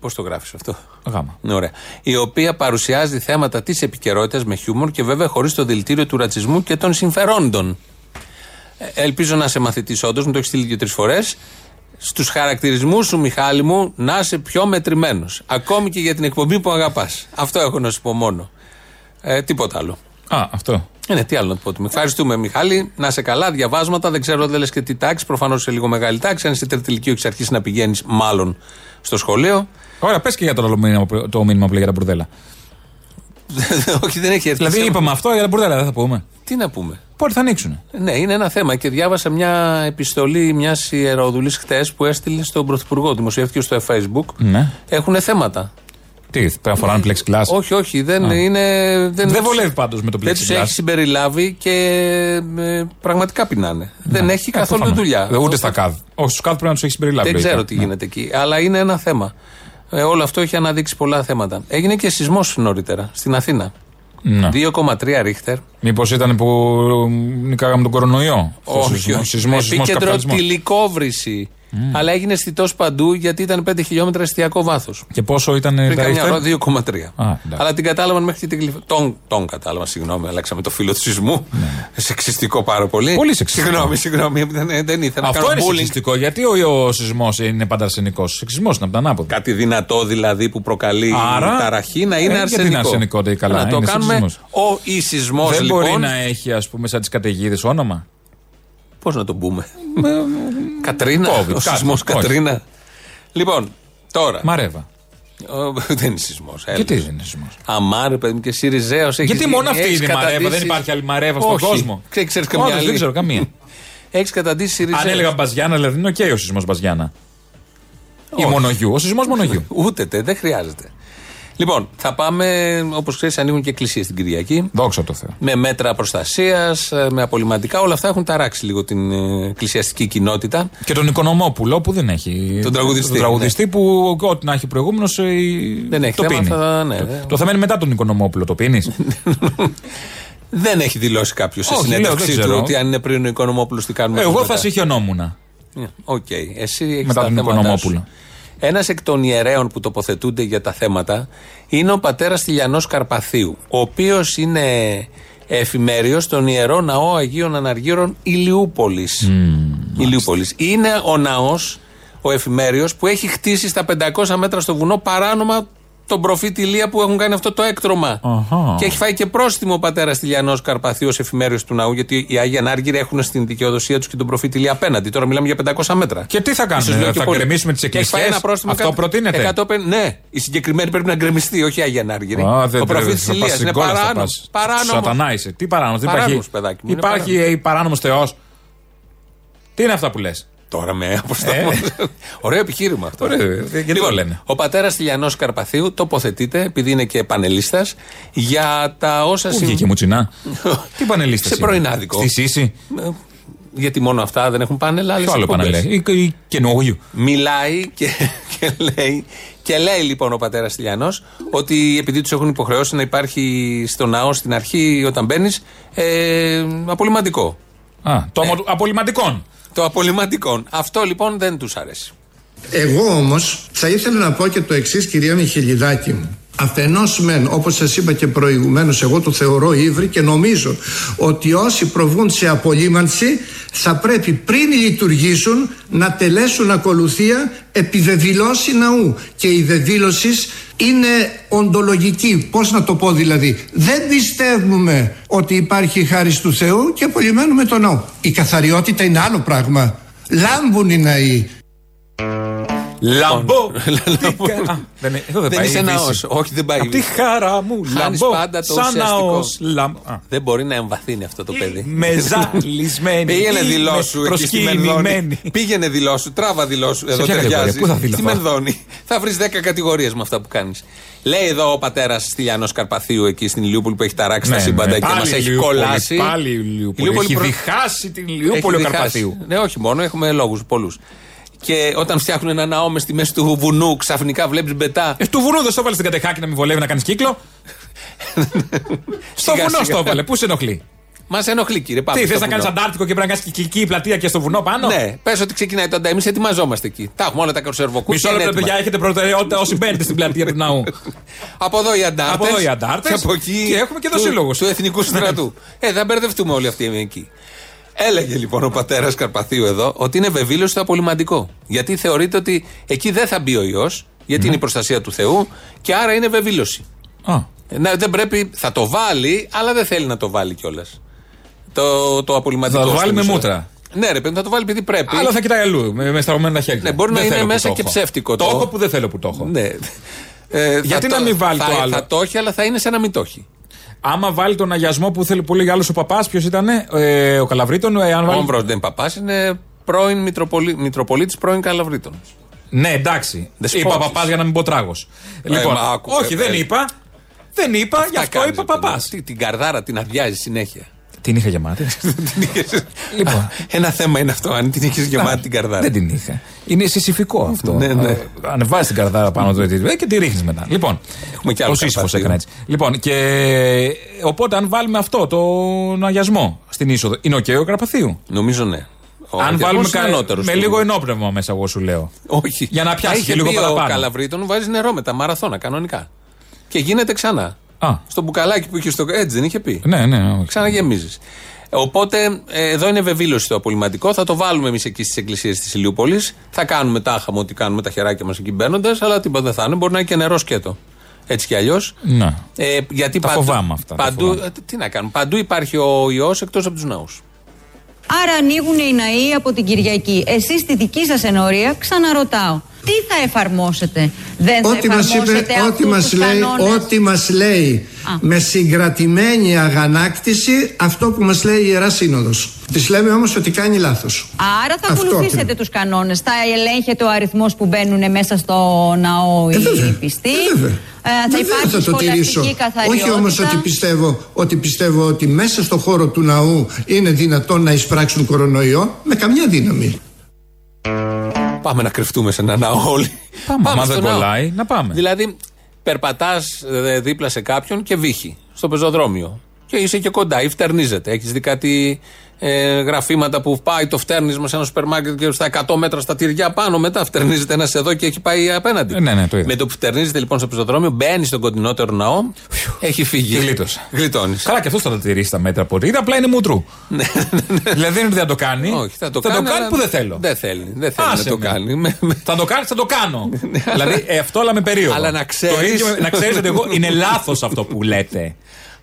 Πώς το γράφεις αυτό; Γάμα. Ναι, ωραία. Η οποία παρουσιάζει θέματα της επικαιρότητας με χιούμορ και βέβαια χωρίς το δηλητήριο του ρατσισμού και των συμφερόντων. Ε, Ελπίζω να είσαι μαθητής, όντως, μου το έχεις στείλει δύο-τρει φορές. Στους χαρακτηρισμούς σου, Μιχάλη μου, να είσαι πιο μετρημένος. Ακόμη και για την εκπομπή που αγαπάς. Αυτό έχω να σου πω μόνο. Ε, τίποτα άλλο. Α, αυτό. Ε, ναι, τι άλλο να του πω. του. Ευχαριστούμε, Μιχάλη. Να είσαι καλά, διαβάσματα. Δεν ξέρω, δεν λες και τι τάξη. Προφανώς σε λίγο μεγάλη τάξη. Αν είσαι τρίτη ηλικία, έχεις αρχίσει να πηγαίνεις, μάλλον στο σχολείο. Ωραία, πες και για το άλλο μήνυμα, που- το μήνυμα που λέει για τα μπουρδέλα. Όχι, δεν έχει έρθει. Δηλαδή, σε- είπαμε αυτό για τα μπουρδέλα, δεν θα πούμε. Τι να πούμε; Πότε θα ανοίξουν. Ναι, είναι ένα θέμα. Και διάβασα μια επιστολή μιας ιεροδουλή χτες που έστειλε στον Πρωθυπουργό. Δημοσιεύτηκε στο Facebook. Ναι. Έχουν θέματα. Τι, πρέπει να φοράνε plexiglass; Όχι, όχι. Δεν, Α. είναι, δεν, Δεν βολεύει πάντως με το Δεν τους plexiglass. έχει συμπεριλάβει και ε, πραγματικά πεινάνε. Δεν έχει Ε, καθόλου προφανώς. δουλειά. Ε, Ούτε στα ΚΑΔ. Όχι, στους ΚΑΔ πρέπει να τους έχει συμπεριλάβει. Δεν λογικά. ξέρω τι Ναι. γίνεται εκεί. Αλλά είναι ένα θέμα. Ε, όλο αυτό έχει αναδείξει πολλά θέματα. Έγινε και σεισμός νωρίτερα στην Αθήνα. Ναι. 2,3 ρίχτερ. Μήπως ήταν που νικάγαμε τον κορονοϊό; Όχι, Σεισμό, όχι. σεισμό, σεισμός, Επίκεντρο καπιταλισμός. Τηλικόβρηση. Αλλά έγινε αισθητός παντού γιατί ήταν 5 χιλιόμετρα εστιακό βάθος. Και πόσο ήταν Πριν τα καμιά ρίχτερ. ώρα 2,3. εντάξει. Αλλά την κατάλαβαν μέχρι και την γλυφ... Τον, τον κατάλαβαν, συγγνώμη, αλλάξαμε το φύλλο του σεισμού. Σεξιστικό πάρα πολύ. Ναι. Πολύ σεξιστικό. Συγγνώμη, συγγνώμη, δεν, δεν ήθελα να Αυτό κάνω είναι bullying. σεξιστικό. Γιατί ο, ο σεισμός είναι πάντα αρσενικό. Ο σεισμό είναι από τα ανάποδα. Κάτι δυνατό δηλαδή που προκαλεί Άρα, ταραχή να είναι ε, γιατί αρσενικό. είναι αρσενικό, δεν καλά, Να το είναι κάνουμε σεξισμός. ο ή σεισμό Δεν λοιπόν. μπορεί να έχει, ας πούμε, σαν τις καταιγίδες όνομα. Πώς να το πούμε. Κατρίνα. COVID, ο κάτι, σεισμός όχι. Κατρίνα. Λοιπόν, τώρα. Μαρέβα. Ο- δεν είναι σεισμός. Γιατί δεν είναι σεισμός; Α μωρέ, παιδί μου, και Συριζαίο. Γιατί μόνο αυτή είναι η Μαρέβα, δεν υπάρχει άλλη Μαρέβα στον κόσμο. Ξέρεις καμιά Όντως, άλλη. δεν ξέρω καμία. Έχεις καταντήσει Συριζαίο. Αν έλεγα Μπαζιάνα, δηλαδή είναι οκ ο σεισμός Μπαζιάνα. Ή Όχι. μονογιού. Ο σεισμός μονογιού. Ούτε τε, δεν χρειάζεται. Λοιπόν, θα πάμε, όπως ξέρεις, ανοίγουν και εκκλησίες την Κυριακή. Δόξα τω Θεώ. Με μέτρα προστασίας, με απολυμαντικά. Όλα αυτά έχουν ταράξει λίγο την ε, εκκλησιαστική κοινότητα. Και τον Οικονομόπουλο που δεν έχει. Τον τραγουδιστή, Τον τραγουδιστή που ό,τι να έχει προηγούμενος. Δεν έχει το θέμα, πίνει. θα- ναι, το, ναι. το θέμα είναι μετά τον Οικονομόπουλο. Το πίνεις; Δεν έχει δηλώσει κάποιος σε Όχι, λέω, συνέντευξή δεν του ξέρω. ότι αν είναι πριν ο Οικονομόπουλος τι κάνουμε. Εγώ μετά. θα σιχαινόμουν. Ε, Οκ. Εσύ έχεις Μετά τα τον θέματα Οικονομόπουλο. σου. Ένας εκ των ιερέων που τοποθετούνται για τα θέματα είναι ο πατέρας Στυλιανός Καρπαθίου, ο οποίος είναι εφημέριος στον Ιερό Ναό Αγίων Αναργύρων Ηλιούπολης. Ηλιούπολης. Είναι ο ναός, ο εφημέριος, που έχει χτίσει στα 500 μέτρα στο βουνό παράνομα τον προφήτη Ηλία που έχουν κάνει αυτό το έκτρωμα. Αχα. Και έχει φάει και πρόστιμο ο πατέρας Τηλιανό Καρπαθίου ω εφημέριο του ναού, γιατί οι Άγιοι Ανάργυροι έχουν στην δικαιοδοσία τους και τον προφήτη Ηλία απέναντι. Τώρα μιλάμε για 500 μέτρα. Και τι θα Ίσως κάνουμε, λέω και θα πολύ. γκρεμίσουμε τις Και έχει φάει εκκλησίες; ένα πρόστιμο Αυτό κα- προτείνεται. 150 ναι, η συγκεκριμένη πρέπει να γκρεμιστεί, όχι οι Άγιοι Ανάργυροι. Α, δεν ο πρέπει, προφήτης θα πας Ηλίας στην είναι κόλλα, θα παράνομος. πας. παράνομος. Σατανά είσαι. Τι παράνομος, δεν υπάρχει. Παράνομος, παιδάκι μου, είναι Υπάρχει παράνομος Θεός. Τι είναι αυτά που λες; Τώρα με αποστόμω. Ωραίο επιχείρημα αυτό. Ε. Ωραίο, γιατί το λένε. Ο πατέρας Τηλιανό Καρπαθίου τοποθετείται, επειδή είναι και πανελίστας, για τα όσα Πού συμβ- βγήκε μουτσινά; Τι πανελίστε. Σε πρωινάδικο. Στη Σύση; Ε, Γιατί μόνο αυτά δεν έχουν πάνελ, άλλες Ποιο άλλο πανελέ. Ή, ή καινούριο. Μιλάει και, και λέει. Και λέει λοιπόν ο πατέρας Τηλιανό ότι επειδή τους έχουν υποχρεώσει να υπάρχει στο ναό στην αρχή όταν μπαίνεις ε, απολυμαντικό. Α, το Ναι. αμο- απολυμαντικών. Το απολυμαντικό. Αυτό λοιπόν δεν τους αρέσει. Εγώ όμως θα ήθελα να πω και το εξής κυρία Μιχελιδάκη μου. Αφενός μεν, όπως σας είπα και προηγουμένως, εγώ το θεωρώ ύβρι και νομίζω ότι όσοι προβούν σε απολύμανση θα πρέπει πριν λειτουργήσουν να τελέσουν ακολουθία επιδεδηλώση ναού. Και η δεδήλωση είναι οντολογική. Πώς να το πω δηλαδή. Δεν πιστεύουμε ότι υπάρχει χάρη του Θεού και απολυμμένουμε τον ναό. Η καθαριότητα είναι άλλο πράγμα. Λάμπουν οι ναοί. Λαμπό. Λαμπό. Τι κα- Α, Δεν είναι- εδώ δεν Δεν πάει είσαι η ναός. Δύση. Όχι, δεν πάει η Απ' τη Δύση. χαρά μου. Χάνεις Λαμπό. πάντα το Σαν ουσιαστικός. ναός. Λαμπό. Α, Δεν μπορεί να εμβαθύνει αυτό το παιδί. Μεζαλισμένη. Πήγαινε Ή δηλώσου με εκεί στη Μενδόνη. προσκυνημένη. Πήγαινε δηλώσου, τράβα δηλώσου. Εδώ ποια ταιριάζει. κατηγορία, πού θα δηλωθώ; Στη Μενδόνη. Θα βρεις 10 κατηγορίες με αυτά που κάνεις. Λέει εδώ ο πατέρας Στυλιανό Καρπαθίου εκεί στην Ηλιούπολη που έχει ταράξει τα Ναι, σύμπαντα ναι. και Πάλι μας η έχει Ηλιούπολη, κολλάσει. Πάλι η Ηλιούπολη. Έχει προ- διχάσει την έχει Ηλιούπολη ο διχάσει. Καρπαθίου. Ναι, όχι μόνο, έχουμε λόγους πολλούς. Και όταν φτιάχνουν ένα ναό μες στη μέση του βουνού, ξαφνικά βλέπεις μπετά. Ε, του βουνού δεν στο έβαλες στην κατεχάκη να μην βολεύει να κάνεις κύκλο; Στο Σιγά, βουνό σιγά. στο έβαλε. Πού σε ενοχλεί; Μας ενοχλεί, κύριε. Πάμε Τι, στο θες να βουνό. κάνεις Αντάρτικο και πρέπει να κάνεις κυκλική πλατεία και στο βουνό πάνω; Ναι, πες ότι ξεκινάει το Αντά. Εμείς ετοιμαζόμαστε εκεί. Τα έχουμε όλα τα καρσερβοκούτια. Μισό είναι λεπτό, έτοιμα. παιδιά, έχετε προτεραιότητα όσοι μπαίνετε στην πλατεία του ναού. Από εδώ οι αντάρτες. Από εδώ οι αντάρτες. Και από εκεί. Και έχουμε και του- δοσύλλογους. Του εθνικού στρατού. ε, θα μπερδευτούμε όλοι αυτοί εκεί. Έλεγε λοιπόν ο πατέρας Καρπαθίου εδώ ότι είναι βεβήλωση το απολυμαντικό. Γιατί θεωρείται ότι εκεί δεν θα μπει ο ιό, γιατί είναι η προστασία του Θεού και άρα είναι βεβήλωση. Α, Ε, Ναι, δεν πρέπει, θα το βάλει, αλλά δεν θέλει να το βάλει κιόλας. Το, το απολυμαντικό. Θα το στο βάλει με μισό. μούτρα. Ναι, ρε παιδί, θα το βάλει επειδή πρέπει. Αλλά θα κοιτάει αλλού, με, με σταυρωμένα τα χέρια. Ναι, μπορεί να Δεν είναι θέλω που μέσα το και έχω. ψεύτικο Το το- έχω που δεν θέλω που το έχω. Ναι. Ε, Γιατί θα να μην βάλει θα, το άλλο; Θα το έχει, αλλά θα είναι σαν να μην το έχει. Άμα βάλει τον αγιασμό που θέλει πολύ άλλο ο παπάς, ποιος ήταν, ε, ο Καλαβρίτων, ε, αν Ο βάλει. Όμβρος δεν παπάς, είναι πρώην Μητροπολί... Μητροπολίτης πρώην Καλαβρίτων. Ναι, εντάξει. Δεσπότης. Είπα παπάς για να μην πω τράγος. Λοιπόν, μα άκου, όχι, ε, δεν ε. είπα. Δεν είπα, γι' Τα αυτό κάνεις, είπα ρε παιδί. παπάς. Τι, την καρδάρα την αδειάζει συνέχεια. Την είχα γεμάτη. Λοιπόν. Ένα θέμα είναι αυτό, αν την είχες γεμάτη την καρδάρα. Δεν την είχα. Είναι συσυφικό αυτό. Ναι, ναι. Ε, Ανεβάζει την καρδάρα πάνω του ε, και τη ρίχνεις μετά. Λοιπόν, Έχουμε κι άλλο ο Σύσυφος Καρπαθίο. έκανε έτσι. Λοιπόν, και οπότε αν βάλουμε αυτό, τον αγιασμό στην είσοδο, είναι οκ ο Καρπαθίου; Νομίζω ναι. Ο αν αγιασμός βάλουμε είναι κα... ανώτερος με του- λίγο ενόπνευμα μέσα, εγώ σου λέω. Όχι. Για να πιάσει Τα είχε και λίγο πει Ο παραπάνω. Καλαβρίτων βάζεις νερό με τα μαραθώνα κανονικά. Και γίνεται ξανά. Α, Στο μπουκαλάκι που είχε στο. Έτσι δεν είχε πει. ναι, ναι. όχι. Ξαναγεμίζεις. Οπότε ε, εδώ είναι βεβήλωση το απολυματικό. Θα το βάλουμε εμείς εκεί στις εκκλησίες της Ηλιούπολης. Θα κάνουμε τάχαμε ό,τι κάνουμε τα χεράκια μας εκεί μπαίνοντας, αλλά τίποτα δεν θα είναι. Μπορεί να είναι και νερό σκέτο. Έτσι κι αλλιώς. Να. Ε, γιατί Τα παντού, φοβάμαι αυτά, τα Παντού, φοβάμαι. ε, τι να κάνουμε; Παντού υπάρχει ο ιός εκτός από τους ναούς. Άρα ανοίγουν οι ναοί από την Κυριακή. Εσείς στη δική σας ενορία ξαναρωτάω. Τι θα εφαρμόσετε; Δεν θα Ό,τι μας εφαρμόσετε είπε, ό,τι αυτούς μας τους λέει, κανόνες; ό,τι μας λέει Α. με συγκρατημένη αγανάκτηση αυτό που μας λέει η Ιερά Σύνοδος. Της λέμε όμως ότι κάνει λάθος. Άρα θα Αυτό ακολουθήσετε ακριβώς. τους κανόνες. Θα ελέγχετε ο αριθμός που μπαίνουν μέσα στο ναό Ε, οι βέβαια. πιστοί. Ε, βέβαια. Ε, θα Βεβαίως υπάρχει θα το τηρήσω. σχολαστική καθαριότητα. Όχι όμως ότι πιστεύω, ότι πιστεύω ότι μέσα στο χώρο του ναού είναι δυνατόν να εισπράξουν κορονοϊό με καμιά δύναμη. Πάμε να κρυφτούμε σε ένα ναό όλοι. Πάμε, άμα στο δεν ναό. κολλάει, να πάμε. Δηλαδή, περπατάς δίπλα σε κάποιον και βύχει στο πεζοδρόμιο. Και είσαι και κοντά ή φτερνίζεται. Έχεις δει κάτι ε, γραφήματα που πάει το φτέρνισμα σε ένα σούπερ μάρκετ και στα 100 μέτρα στα τυριά πάνω μετά φτερνίζεται ένας εδώ και έχει πάει απέναντι. Ε, ναι, ναι, το είδα. Με το που φτερνίζεται λοιπόν στο πεζοδρόμιο, μπαίνει στον κοντινότερο ναό, έχει φύγει. Και γλίτωσε. Γλιτώνεις. Καλά, και αυτός θα τα τηρήσει τα μέτρα που είδα, απλά είναι μούτρου. δηλαδή δεν είναι ότι δεν το κάνει. Ναι, Όχι, θα το θα κάνει, το κάνει αλλά που δεν θέλω. Δεν θέλει. Δεν θέλει Άσε να το με. κάνει. Με- με- Θα το κάνει, θα το κάνω. δηλαδή ε, αυτό αλλά με περίοδο. Αλλά να ξέρεις- Το ίδιο, να ξέρεις ότι εγώ είναι λάθος αυτό που λέτε.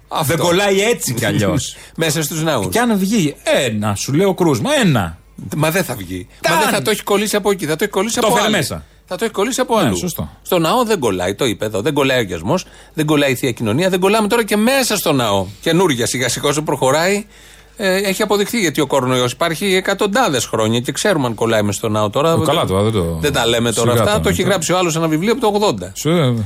Αυτό. Δεν κολλάει έτσι κι αλλιώς. Μέσα στους ναούς. και αν βγει ένα, σου λέω κρούσμα, ένα. Μα δεν θα βγει. Κάνει. Μα δεν θα το έχει κολλήσει από εκεί. Θα το έχει κολλήσει Το από φέρε άλλο. μέσα. Θα το έχει κολλήσει από Ναι, αλλού. σωστό. Στο ναό δεν κολλάει, το είπε εδώ. Δεν κολλάει ο αγιασμό, δεν κολλάει η θεία κοινωνία, δεν κολλάμε τώρα και μέσα στο ναό. Καινούργια σιγά σιγά όσο προχωράει. Ε, έχει αποδειχθεί γιατί ο κορονοϊός υπάρχει εκατοντάδες χρόνια και ξέρουμε αν κολλάει μέσα στο ναό τώρα. Ε, καλά τώρα, δεν το- Δεν τα λέμε τώρα Σιγά αυτά. τώρα, Το έχει τώρα. γράψει ο άλλος ένα βιβλίο από το 80. Σου,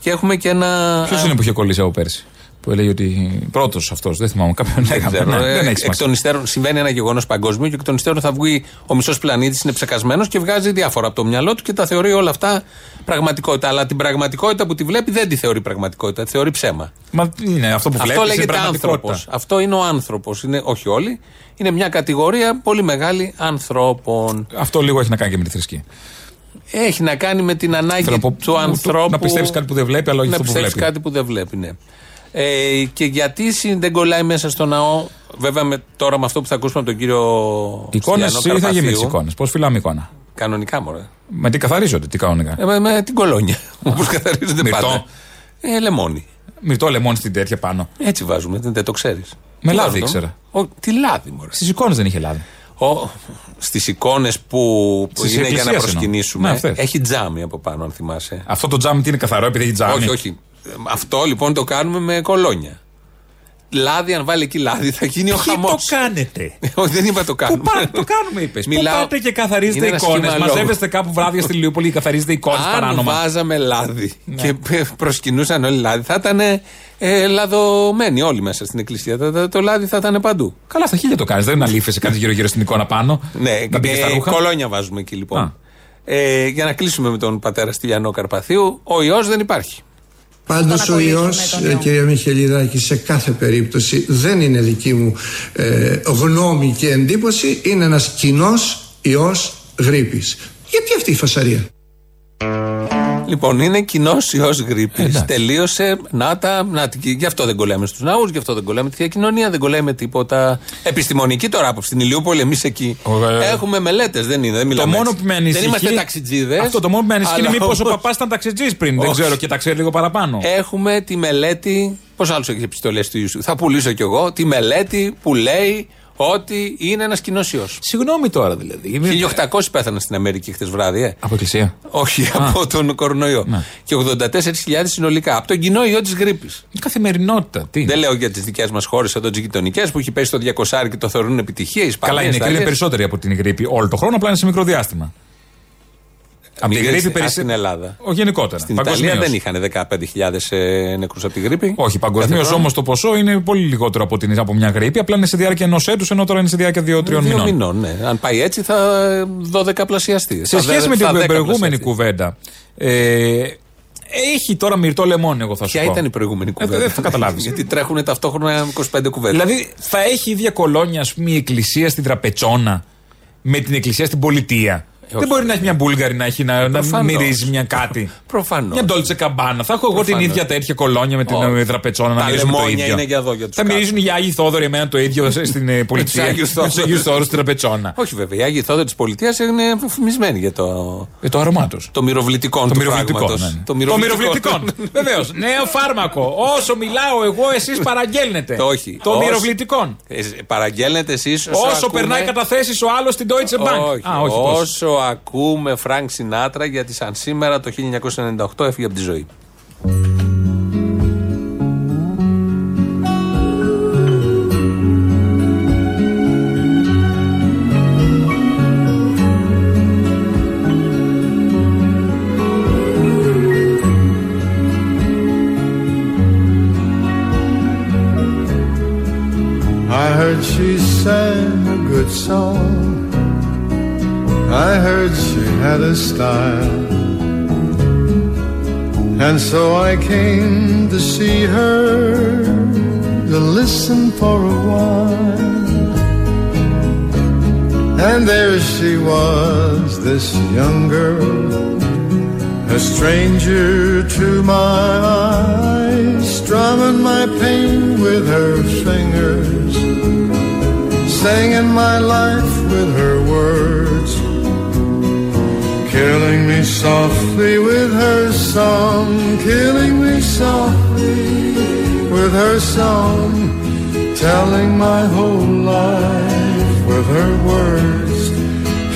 Και έχουμε και ένα. Ποιος είναι που είχε κολλήσει από πέρσι; Που έλεγε ότι πρώτος αυτός, δεν θυμάμαι κάποιον Δεν λέγαμε. ξέρω. Ναι, Ε, δεν έχει εκ σημασία. των υστέρων συμβαίνει ένα γεγονός παγκόσμιο και εκ των υστέρων θα βγει ο μισός πλανήτης, είναι ψεκασμένος και βγάζει διάφορα από το μυαλό του και τα θεωρεί όλα αυτά πραγματικότητα. Αλλά την πραγματικότητα που τη βλέπει δεν τη θεωρεί πραγματικότητα, τη θεωρεί ψέμα. Μα τι είναι αυτό που Αυτό βλέπεις. λέγεται άνθρωπος. Αυτό είναι ο άνθρωπος. Όχι όλοι. Είναι μια κατηγορία πολύ μεγάλη ανθρώπων. Αυτό λίγο έχει να κάνει και με τη θρησκεία. Έχει να κάνει με την ανάγκη Θέλω να πω- του του- ανθρώπου. να πιστέψεις κάτι που δεν βλέπει, αλλά όχι να αυτό που πιστέψεις βλέπει. κάτι που δεν βλέπει, ναι. Ε, και γιατί συ- δεν κολλάει μέσα στο ναό, βέβαια με, τώρα με αυτό που θα ακούσουμε από τον κύριο Εικόνες Στυλιανό ή θα γίνει με τις Καρπαθίου, εικόνες; Πώς φυλάμε εικόνα; Κανονικά, μωρέ. Με τι καθαρίζονται, τι κανονικά; Ε, με, με την κολόνια. Όπως καθαρίζονται Μυρτό. πάντα. Ε, λεμόνι. Μυρτό λεμόνι στην τέτοια πάνω. Έτσι βάζουμε, δεν, δεν το ξέρεις. Με λάδι ήξερα. τι λάδι, μωρέ. Στις εικόνες δεν είχε λάδι. Στις εικόνες που, που Στις είναι για να εκκλησίες εννοώ. προσκυνήσουμε, Ναι, αυτές. έχει τζάμι από πάνω, αν θυμάσαι. Αυτό το τζάμι τι είναι καθαρό επειδή έχει τζάμι; Όχι, όχι. Ε, Αυτό λοιπόν το κάνουμε με κολόνια. Λάδι, αν βάλει εκεί λάδι, θα γίνει ο Ποιοι χαμός. το κάνετε; Όχι, δεν είπα το Πού κάνουμε. πά- το κάνουμε, είπες. Πού Μιλάω- πάτε και καθαρίζετε Είναι ένα εικόνες; σχήμα λόγου. Μαζεύεστε κάπου βράδια στη Λιούπολη και καθαρίζετε εικόνες Αν παράνομα. βάζαμε λάδι Ναι. και π- προσκυνούσαν όλοι λάδι, θα ήταν ε, λαδωμένοι όλοι μέσα στην εκκλησία. Το, το, το λάδι θα ήταν παντού. Καλά, στα χίλια το κάνεις. Δεν αναλύφεσαι κάτι γύρω-γύρω στην εικόνα πάνω. Ναι, Να μπήκες στα ε, ρούχα. κολόνια βάζουμε εκεί λοιπόν. Α. Ε, για να κλείσουμε με τον πατέρα Στυλιανό Καρπαθίου, ο ιός δεν υπάρχει. Πάντως να ο κολλήσουμε ιός, τον ε, ιό. κυρία Μιχελιδάκη, σε κάθε περίπτωση δεν είναι δική μου ε, γνώμη και εντύπωση, είναι ένας κοινός ιός γρήπης. Γιατί αυτή η φασαρία; Λοιπόν, είναι κοινό ιό γρήπης. Εντάξει. Τελείωσε. Να τα. Να, τη- γι' αυτό δεν κολλάμε στους ναούς, γι' αυτό δεν κολλάμε τη θεία κοινωνία, δεν κολλάμε τίποτα. Επιστημονική τώρα άποψη. Στην Ηλιούπολη, εμείς εκεί. Ωραία. Έχουμε μελέτες, δεν είναι. Δεν Το μιλάμε μόνο έτσι. που με ανησυχεί. Δεν είμαστε ταξιτζίδες. Αυτό το μόνο που με ανησυχεί είναι μήπως ο παπάς ήταν ταξιτζής πριν. Δεν Όχι. ξέρω και τα ξέρει λίγο παραπάνω. Έχουμε τη μελέτη. Πώς άλλου έχει επιστολές του Ιησού; Θα πουλήσω κι εγώ τη μελέτη που λέει ότι είναι ένας κοινός ιός. Συγγνώμη τώρα δηλαδή. 1800 πέθαναν στην Αμερική χτε βράδυ, ε. Από εκκλησία. Όχι, από τον κορονοϊό. Ναι. Και 84.000 συνολικά. Από τον κοινό ιό της γρήπης. Η καθημερινότητα. Τι. Δεν λέω για τις δικές μας χώρες εδώ, τι γειτονικές που έχει πέσει το 200 και το θεωρούν επιτυχία. Ισπανία, Καλά, οι νεκροί είναι Ιταλία. περισσότεροι από την γρήπη όλο το χρόνο, απλά είναι σε μικρό διάστημα. Από τη Μιλείς γρήπη α, περισσ- στην Ελλάδα. Όχι, γενικότερα. Στην Ιταλία Παγκοσμίως. δεν είχαν 15.000 ε, νεκρούς από τη γρήπη. Όχι, παγκοσμίως Κάθε χρόνο. όμως το ποσό είναι πολύ λιγότερο από, την, από μια γρήπη. Απλά είναι σε διάρκεια ενός έτους, ενώ τώρα είναι σε διάρκεια δύο-τριών Δύο μηνών. μηνών, ναι. Αν πάει έτσι θα 12 πλασιαστεί. Σε σχέση με την προηγούμενη κουβέντα, ε, έχει τώρα μυρτό λεμόνι, εγώ θα σου Ποια πω. ήταν η προηγούμενη Ε, κουβέντα; δεν θα καταλάβεις. Γιατί τρέχουν ταυτόχρονα 25 κουβέντες. Δηλαδή, θα έχει ίδια κολόνια, ας πούμε, η εκκλησία στην Τραπετσόνα με την εκκλησία στην πολιτεία. Δεν όχι. μπορεί να έχει μια Μπούλγαρη να, έχει, να, να Προφανώς. μυρίζει μια κάτι. Προφανώς. Μια ντόλτσε καμπάνα. Θα έχω εγώ την Προφανώς. ίδια τέτοια κολόνια με την Όχι. ε, Τραπετσόνα να Τα μυρίζουμε το λεμόνια ίδιο. είναι για εδώ, για τους θα κάτω. μυρίζουν οι Άγιοι Θόδωροι εμένα το ίδιο στην ε, πολιτεία. Άγιους με τους Θόδωρους. Αγίου Θόδωρους στην Τραπετσόνα. Όχι βέβαια. Οι Άγιοι Θόδωροι της πολιτείας είναι φημισμένοι για το, Ε, το άρωμα τους. το μυροβλητικό Το του μυροβλητικό. πράγματος. ναι. Το Το μυροβλητικό. μυροβλητικό. Βεβαίως. Νέο φάρμακο. Όσο μιλάω εγώ, εσείς παραγγέλνετε. Το όχι. Το Όσο- μυροβλητικό. Ε, Παραγγέλνετε εσείς όσο, Όσο ακούμε- περνάει καταθέσεις ο άλλος στην Deutsche Bank. Όχι, Α, όχι πώς. όσο ακούμε Φρανκ Σινάτρα γιατί σαν σήμερα το 1998 έφυγε από τη ζωή. I heard she sang a good song. I heard she had a style. And so I came to see her to listen for a while. And there she was, this young girl, a stranger to my eyes, strumming my pain with her fingers, singing my life with her words, killing me softly with her song, killing me softly with her song, telling my whole life with her words,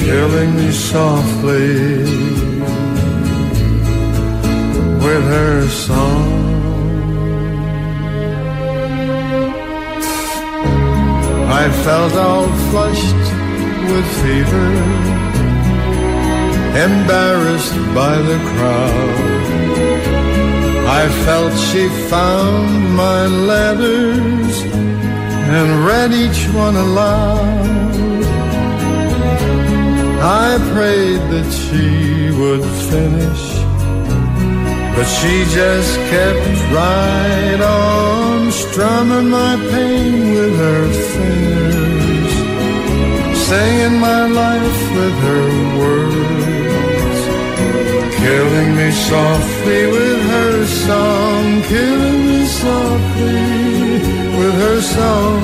killing me softly with her song. I felt all flushed with fever, embarrassed by the crowd. I felt she found my letters and read each one aloud. I prayed that she would finish, but she just kept right on strumming my pain with her fingers, singing my life with her words, killing me softly with her song, killing me softly with her song,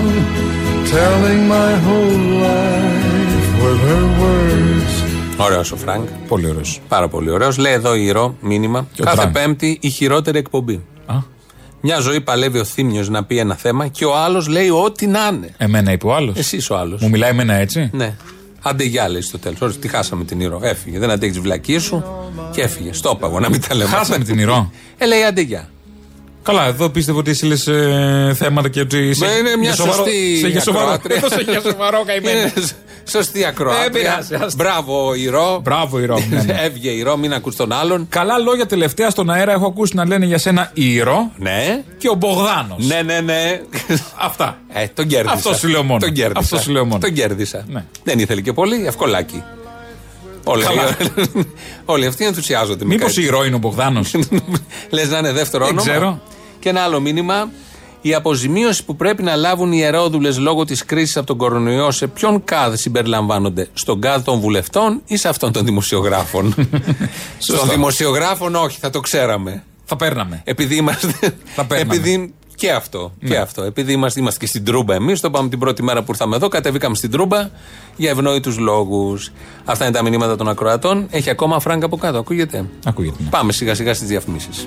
telling my whole life with her words. Ωραίο ο Φρανκ. Πολύ ωραίο. Πάρα πολύ ωραίο. Λέει εδώ η Ρο, μήνυμα. ο Κάθε Τραγκ. Πέμπτη η χειρότερη εκπομπή. Α. Μια ζωή παλεύει ο Θήμιο να πει ένα θέμα και ο άλλος λέει ό,τι να είναι. Εμένα είπε ο άλλος. Εσύ ο άλλος. Μου μιλάει εμένα έτσι; Ναι. Άντε γεια, λέει στο τέλος. Ωραία, τη χάσαμε την Ηρώα. Έφυγε. Δεν αντέχεις τις βλακείες σου και έφυγε. Στο έπαγο, να μην τα λέμε. Χάσαμε την Ηρώα. Ε, λέει άντε γεια. Καλά, εδώ πίστευω ότι εσύ λες ε, θέματα και ότι. σε- Μα είναι μια για σοβαρό- σωστή Σε για σοβαρό. ακροάτρια. Εδώ σε για σοβαρό καημένο. Είναι Σωστή ακροάτρια. Δεν πειράζει, άστα. Μπράβο, Ηρώ. Μπράβο, Ηρώ, ναι, ναι. Έβγε Ηρώ, μην ακούς τον άλλον. Καλά λόγια τελευταία στον αέρα έχω ακούσει να λένε για σένα Ήρο Ναι. και ο Μπογδάνος. Ναι, ναι, ναι. Αυτά. Ε, τον κέρδισα. Αυτό σου λέω μόνο. Τον κέρδισα. Αυτό σου λέω μόνο. Τον κέρδισα. Ναι. Δεν ήθελε και πολύ, ευκολάκι. Όλοι, Καλά. όλοι αυτοί ενθουσιάζονται. με Μήπως κάτι. Ήρο είναι ο Μπογδάνος; Λες να είναι δεύτερο Δεν όνομα. ξέρω. Και ένα άλλο μήνυμα. Η αποζημίωση που πρέπει να λάβουν οι ιερόδουλε λόγω της κρίσης από τον κορονοϊό, σε ποιον ΚΑΔ συμπεριλαμβάνονται, στον ΚΑΔ των βουλευτών ή σε αυτόν των δημοσιογράφων; Στον δημοσιογράφων, όχι, θα το ξέραμε. Θα παίρναμε. Επειδή είμαστε. Θα παίρναμε. επειδή και αυτό. Ναι. Και αυτό. Επειδή είμαστε, είμαστε και στην Τρούμπα εμείς, το είπαμε την πρώτη μέρα που ήρθαμε εδώ, κατεβήκαμε στην Τρούμπα για ευνόητους λόγους. Αυτά είναι τα μηνύματα των ακροατών. Έχει ακόμα φράγκα από κάτω, ακούγεται; Ακούγεται. ναι. Πάμε σιγά σιγά στις διαφημίσεις.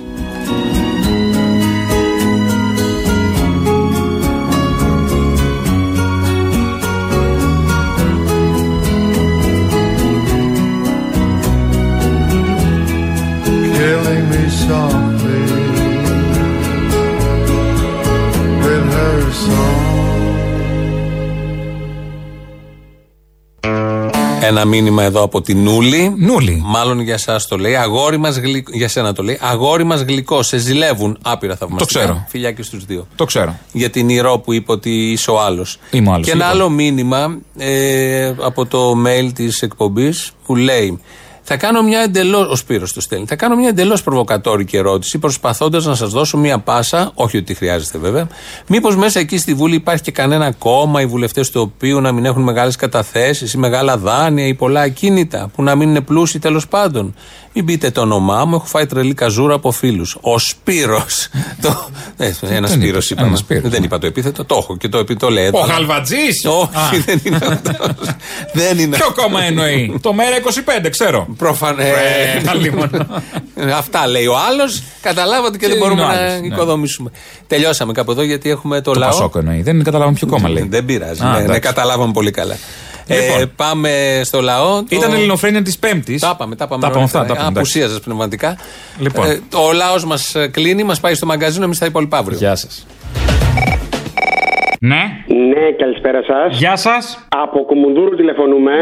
Ένα μήνυμα εδώ από την Νούλη. Νούλη. Μάλλον για εσά το λέει. Αγόρι μας γλυκό. Για σένα το λέει. Αγόρι μας γλυκό. Σε ζηλεύουν. Άπειρα θαυμαστικά. Το ξέρω. Φιλιά και στους δύο. Το ξέρω. Για την Ηρώ που είπε ότι είσαι ο άλλος. Είμαι ο άλλος, Και ένα λοιπόν. άλλο μήνυμα ε, από το mail της εκπομπής που λέει. Θα κάνω μια εντελώς. Ο Σπύρος το στέλνει. Θα κάνω μια εντελώς προβοκατόρικη ερώτηση, προσπαθώντας να σας δώσω μια πάσα, όχι ότι χρειάζεται βέβαια. Μήπως μέσα εκεί στη Βουλή υπάρχει και κανένα κόμμα, οι βουλευτές του οποίου να μην έχουν μεγάλες καταθέσεις ή μεγάλα δάνεια ή πολλά ακίνητα, που να μην είναι πλούσιοι τέλος πάντων. Μην πείτε το όνομά μου, έχω φάει τρελή καζούρα από φίλους. Ο Σπύρος. το... ε, ένα Δεν Σπύρος είπες, είπαμε. ένας Σπύρος. Δεν είπα το επίθετο, το έχω και το, επί- το λέει. Ο Χαλβατζής. Όχι, δεν είναι αυτός. δεν είναι Ποιο κόμμα εννοεί; Το Μέρα 25, ξέρω. Προφανέ. Ε, αλλήμον. Αυτά λέει ο άλλος. Καταλάβατε και, Και δεν μπορούμε είναι ο να άλλος, ναι. οικοδομήσουμε. Τελειώσαμε κάπου εδώ γιατί έχουμε το, Το λαό. Πασόκ εννοεί. Δεν καταλάβαμε ποιο κόμμα λέει. Δεν πειράζει. Α, ναι, ναι, εντάξει. καταλάβαμε πολύ καλά. Ε, Λοιπόν. πάμε στο λαό. Το- Ήταν ελληνοφρένεια της Πέμπτης. Τα είπαμε, τα είπαμε. Τα είπαμε αυτά. νωρίτερα. Τα είπαμε, εντάξει. Απουσίαζες πνευματικά. Λοιπόν. Ε, ο λαός μας κλείνει, μας πάει στο μαγκαζίνο, εμείς τα υπόλοιπα αύριο. Γεια σας. Ναι. Ναι, καλησπέρα σας. Γεια σας. Από Κουμουνδούρου τηλεφωνούμε.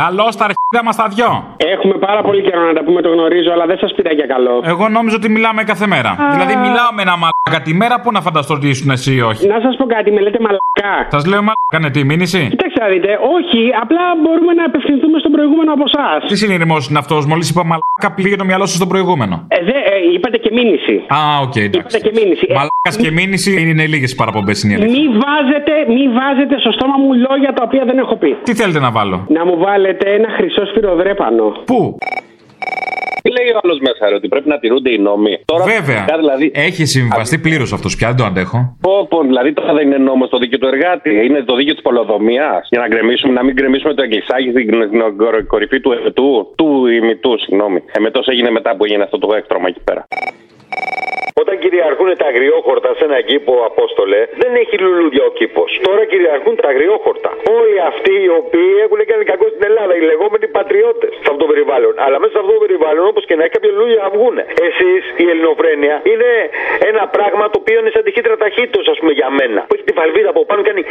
Καλό στα αρχίδια μας τα δυο. Έχουμε πάρα πολύ καιρό να τα πούμε, το γνωρίζω, αλλά δεν σας πήρα για καλό. Εγώ νόμιζα ότι μιλάμε κάθε μέρα. Δηλαδή, μιλάω με ένα μαλάκα τη μέρα που να φανταστώ ότι ήσουν εσύ ή όχι. Να σας πω κάτι, με λέτε μαλάκα. Σας λέω μαλάκα, ναι, τι μήνυση. Κοιτάξτε να δείτε, όχι, απλά μπορούμε να απευθυνθούμε στον προηγούμενο από εσάς. Τι συνειρμός είναι αυτός, μόλις είπα μαλάκα, πήγε το μυαλό σου στον προηγούμενο. Ε, δε, ε, είπατε και μήνυση. Α, οκ, εντάξει. Είπατε και μήνυση. Ε, Μαλάκας και μήνυση είναι λίγες παραπομπές στην η αλήθεια. Μη βάζετε, μη βάζετε στο στόμα μου λόγια τα οποία δεν έχω πει. Τι θέλετε να βάλω; Να μου βάλετε ένα χρυσό σφυροδρέπανο. Πού; Τι λέει ο άλλος μέσα, ρε, ότι πρέπει να τηρούνται οι νόμοι. Τώρα, Βέβαια. φυσικά, Δηλαδή, Έχει συμβιβαστεί πλήρως αυτός πια, δεν το αντέχω. πω, πω, δηλαδή τώρα δεν είναι νόμος το δίκαιο του εργάτη. Είναι το δίκαιο της πολεοδομία. Για να γκρεμίσουμε, να μην γκρεμίσουμε το εγκλησάκι στην στην κορ- κορυφή του ετού. Του ημιτού, συγγνώμη. Εμετό έγινε μετά που έγινε αυτό το έκτρωμα εκεί πέρα. Όταν κυριαρχούν τα αγριόχορτα σε έναν κήπο, Απόστολε, δεν έχει λουλούδια ο κήπος. Τώρα κυριαρχούν τα αγριόχορτα. Όλοι αυτοί οι οποίοι έχουν κάνει κακό στην Ελλάδα, οι λεγόμενοι πατριώτες σε αυτό το περιβάλλον. Αλλά μέσα σε αυτό το περιβάλλον, όπως και να έχει, κάποια λουλούδια να βγουν. Εσείς, η ελληνοφρένεια, είναι ένα πράγμα το οποίο είναι σαν τη χύτρα ταχύτητος, ας πούμε, για μένα. Που έχει τη βαλβίδα από πάνω και κάνει.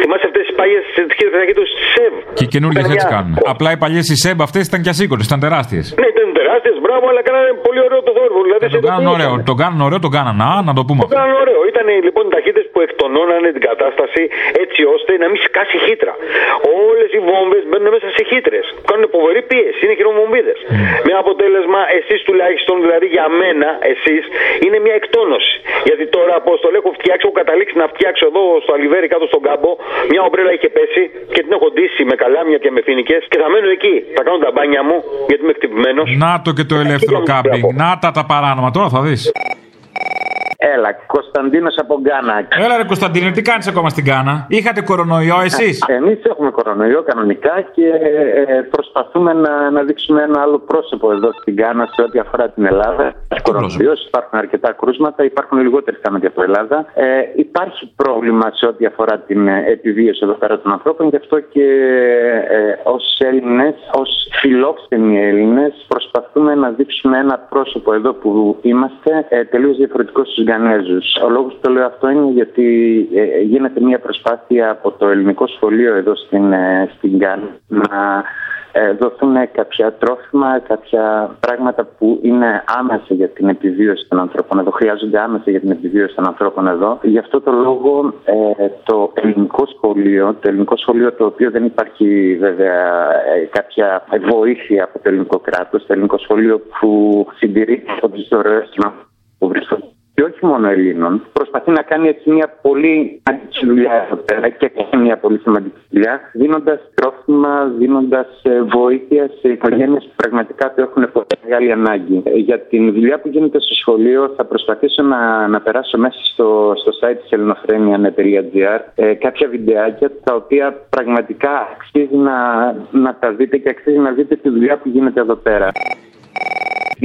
Θυμάσαι αυτέ τι παλιέ χύτρα ταχύτητο τη ΣΕΒ. Και οι καινούργιε Ήταν έτσι μια- κάνουν. Απλά οι παλιέ οι ΣΕΜ αυτέ ήταν και ασήκονε, ήταν τεράστιε. Ναι, ήταν τεράστιε, μπράβο, αλλά κάνανε πολύ ωραίο το θόρυβο. Δηλαδή, σε Το κάνουν ωραίο, το κάνουν ωραίο, το κάνανε. Α, να το πούμε Το αυτό. κάνανε ωραίο. Ήταν λοιπόν οι ταχύτητες που εκτονώνανε την κατάσταση έτσι ώστε να μην σκάσει χύτρα. Όλες οι βόμβες μπαίνουν μέσα σε χύτρες. Κάνουν φοβερή πίεση. Είναι χειρομομβίδες. Με αποτέλεσμα, εσείς τουλάχιστον, δηλαδή για μένα, εσείς, είναι μια εκτόνωση. Γιατί τώρα, πώ το λέω, έχω φτιάξει, έχω καταλήξει να φτιάξω εδώ στο αλιβέρι κάτω στον κάμπο. Μια ομπρέλα είχε πέσει και την έχω ντύσει με καλάμια και με φοινικέ και θα μένω εκεί. Θα κάνω τα μπάνια μου γιατί είμαι εκτυπημένο. Να το και το ελεύθερο κάμπινγκ. Να τα τα παράνομα, τώρα θα δεις. Έλα, Κωνσταντίνος από Γκάνα. Έλα ρε Κωνσταντίνε, τι κάνεις ακόμα στην Κάνα; Είχατε κορονοϊό εσείς; Εμείς έχουμε κορονοϊό κανονικά και ε, προσπαθούμε να, να δείξουμε ένα άλλο πρόσωπο εδώ στην Κάνα σε ό,τι αφορά την Ελλάδα. Κορονοϊός, υπάρχουν αρκετά κρούσματα, υπάρχουν λιγότεροι θάνατοι από Ελλάδα. Ε, υπάρχει πρόβλημα σε ό,τι αφορά την ε, επιβίωση εδώ πέρα των ανθρώπων, γι' αυτό και ε, ως Έλληνες, ως φιλόξενοι Έλληνες, προσπαθούμε να δείξουμε ένα πρόσωπο εδώ που είμαστε ε, τελείως διαφορετικός στους Γκανέζου. Ο λόγος που το λέω αυτό είναι γιατί ε, γίνεται μια προσπάθεια από το ελληνικό σχολείο εδώ στην, ε, στην Γκάνα να ε, δοθούν κάποια τρόφιμα, κάποια πράγματα που είναι άμεσα για την επιβίωση των ανθρώπων εδώ, χρειάζονται άμεσα για την επιβίωση των ανθρώπων εδώ. Γι' αυτό το λόγο ε, το ελληνικό σχολείο, το ελληνικό σχολείο το οποίο δεν υπάρχει βέβαια ε, κάποια βοήθεια από το ελληνικό κράτος, το ελληνικό σχολείο που συντηρείται από τις δωρεές των ανθρώπων που βρίσκονται και όχι μόνο Ελλήνων, προσπαθεί να κάνει έτσι μια πολύ σημαντική δουλειά εδώ πέρα και κάνει μια πολύ σημαντική δουλειά, δίνοντας τρόφιμα, δίνοντας βοήθεια σε οικογένειες που πραγματικά το έχουν πολύ μεγάλη ανάγκη. Ε, Για την δουλειά που γίνεται στο σχολείο, θα προσπαθήσω να, να περάσω μέσα στο, στο site της ελληνοφρένια.gr ε, κάποια βιντεάκια τα οποία πραγματικά αξίζει να, να τα δείτε και αξίζει να δείτε τη δουλειά που γίνεται εδώ πέρα.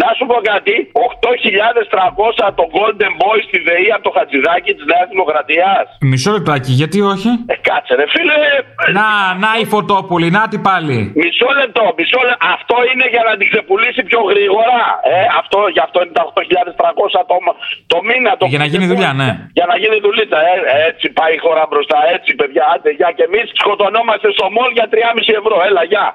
Να σου πω κάτι, 8.300 το Golden Boy στη ΔΕΗ από το Χατζηδάκι της Νέας Δημοκρατίας. Μισό λεπτάκι, γιατί όχι; Ε, κάτσε ρε φίλε. Να, να η φωτόπουλη, να τι πάλι. Μισό λεπτό, μισό λεπτό. Αυτό είναι για να την ξεπουλήσει πιο γρήγορα. Ε, αυτό, γι' αυτό είναι τα 8.300 το, το μήνα. Το Για να γίνει δουλειά, ναι. Για να γίνει δουλίτσα. Ε, έτσι πάει η χώρα μπροστά. Έτσι, παιδιά, άντε, γεια. Και εμείς σκοτωνόμαστε στο μόλ για 3,5 ευρώ. Έλα, γεια.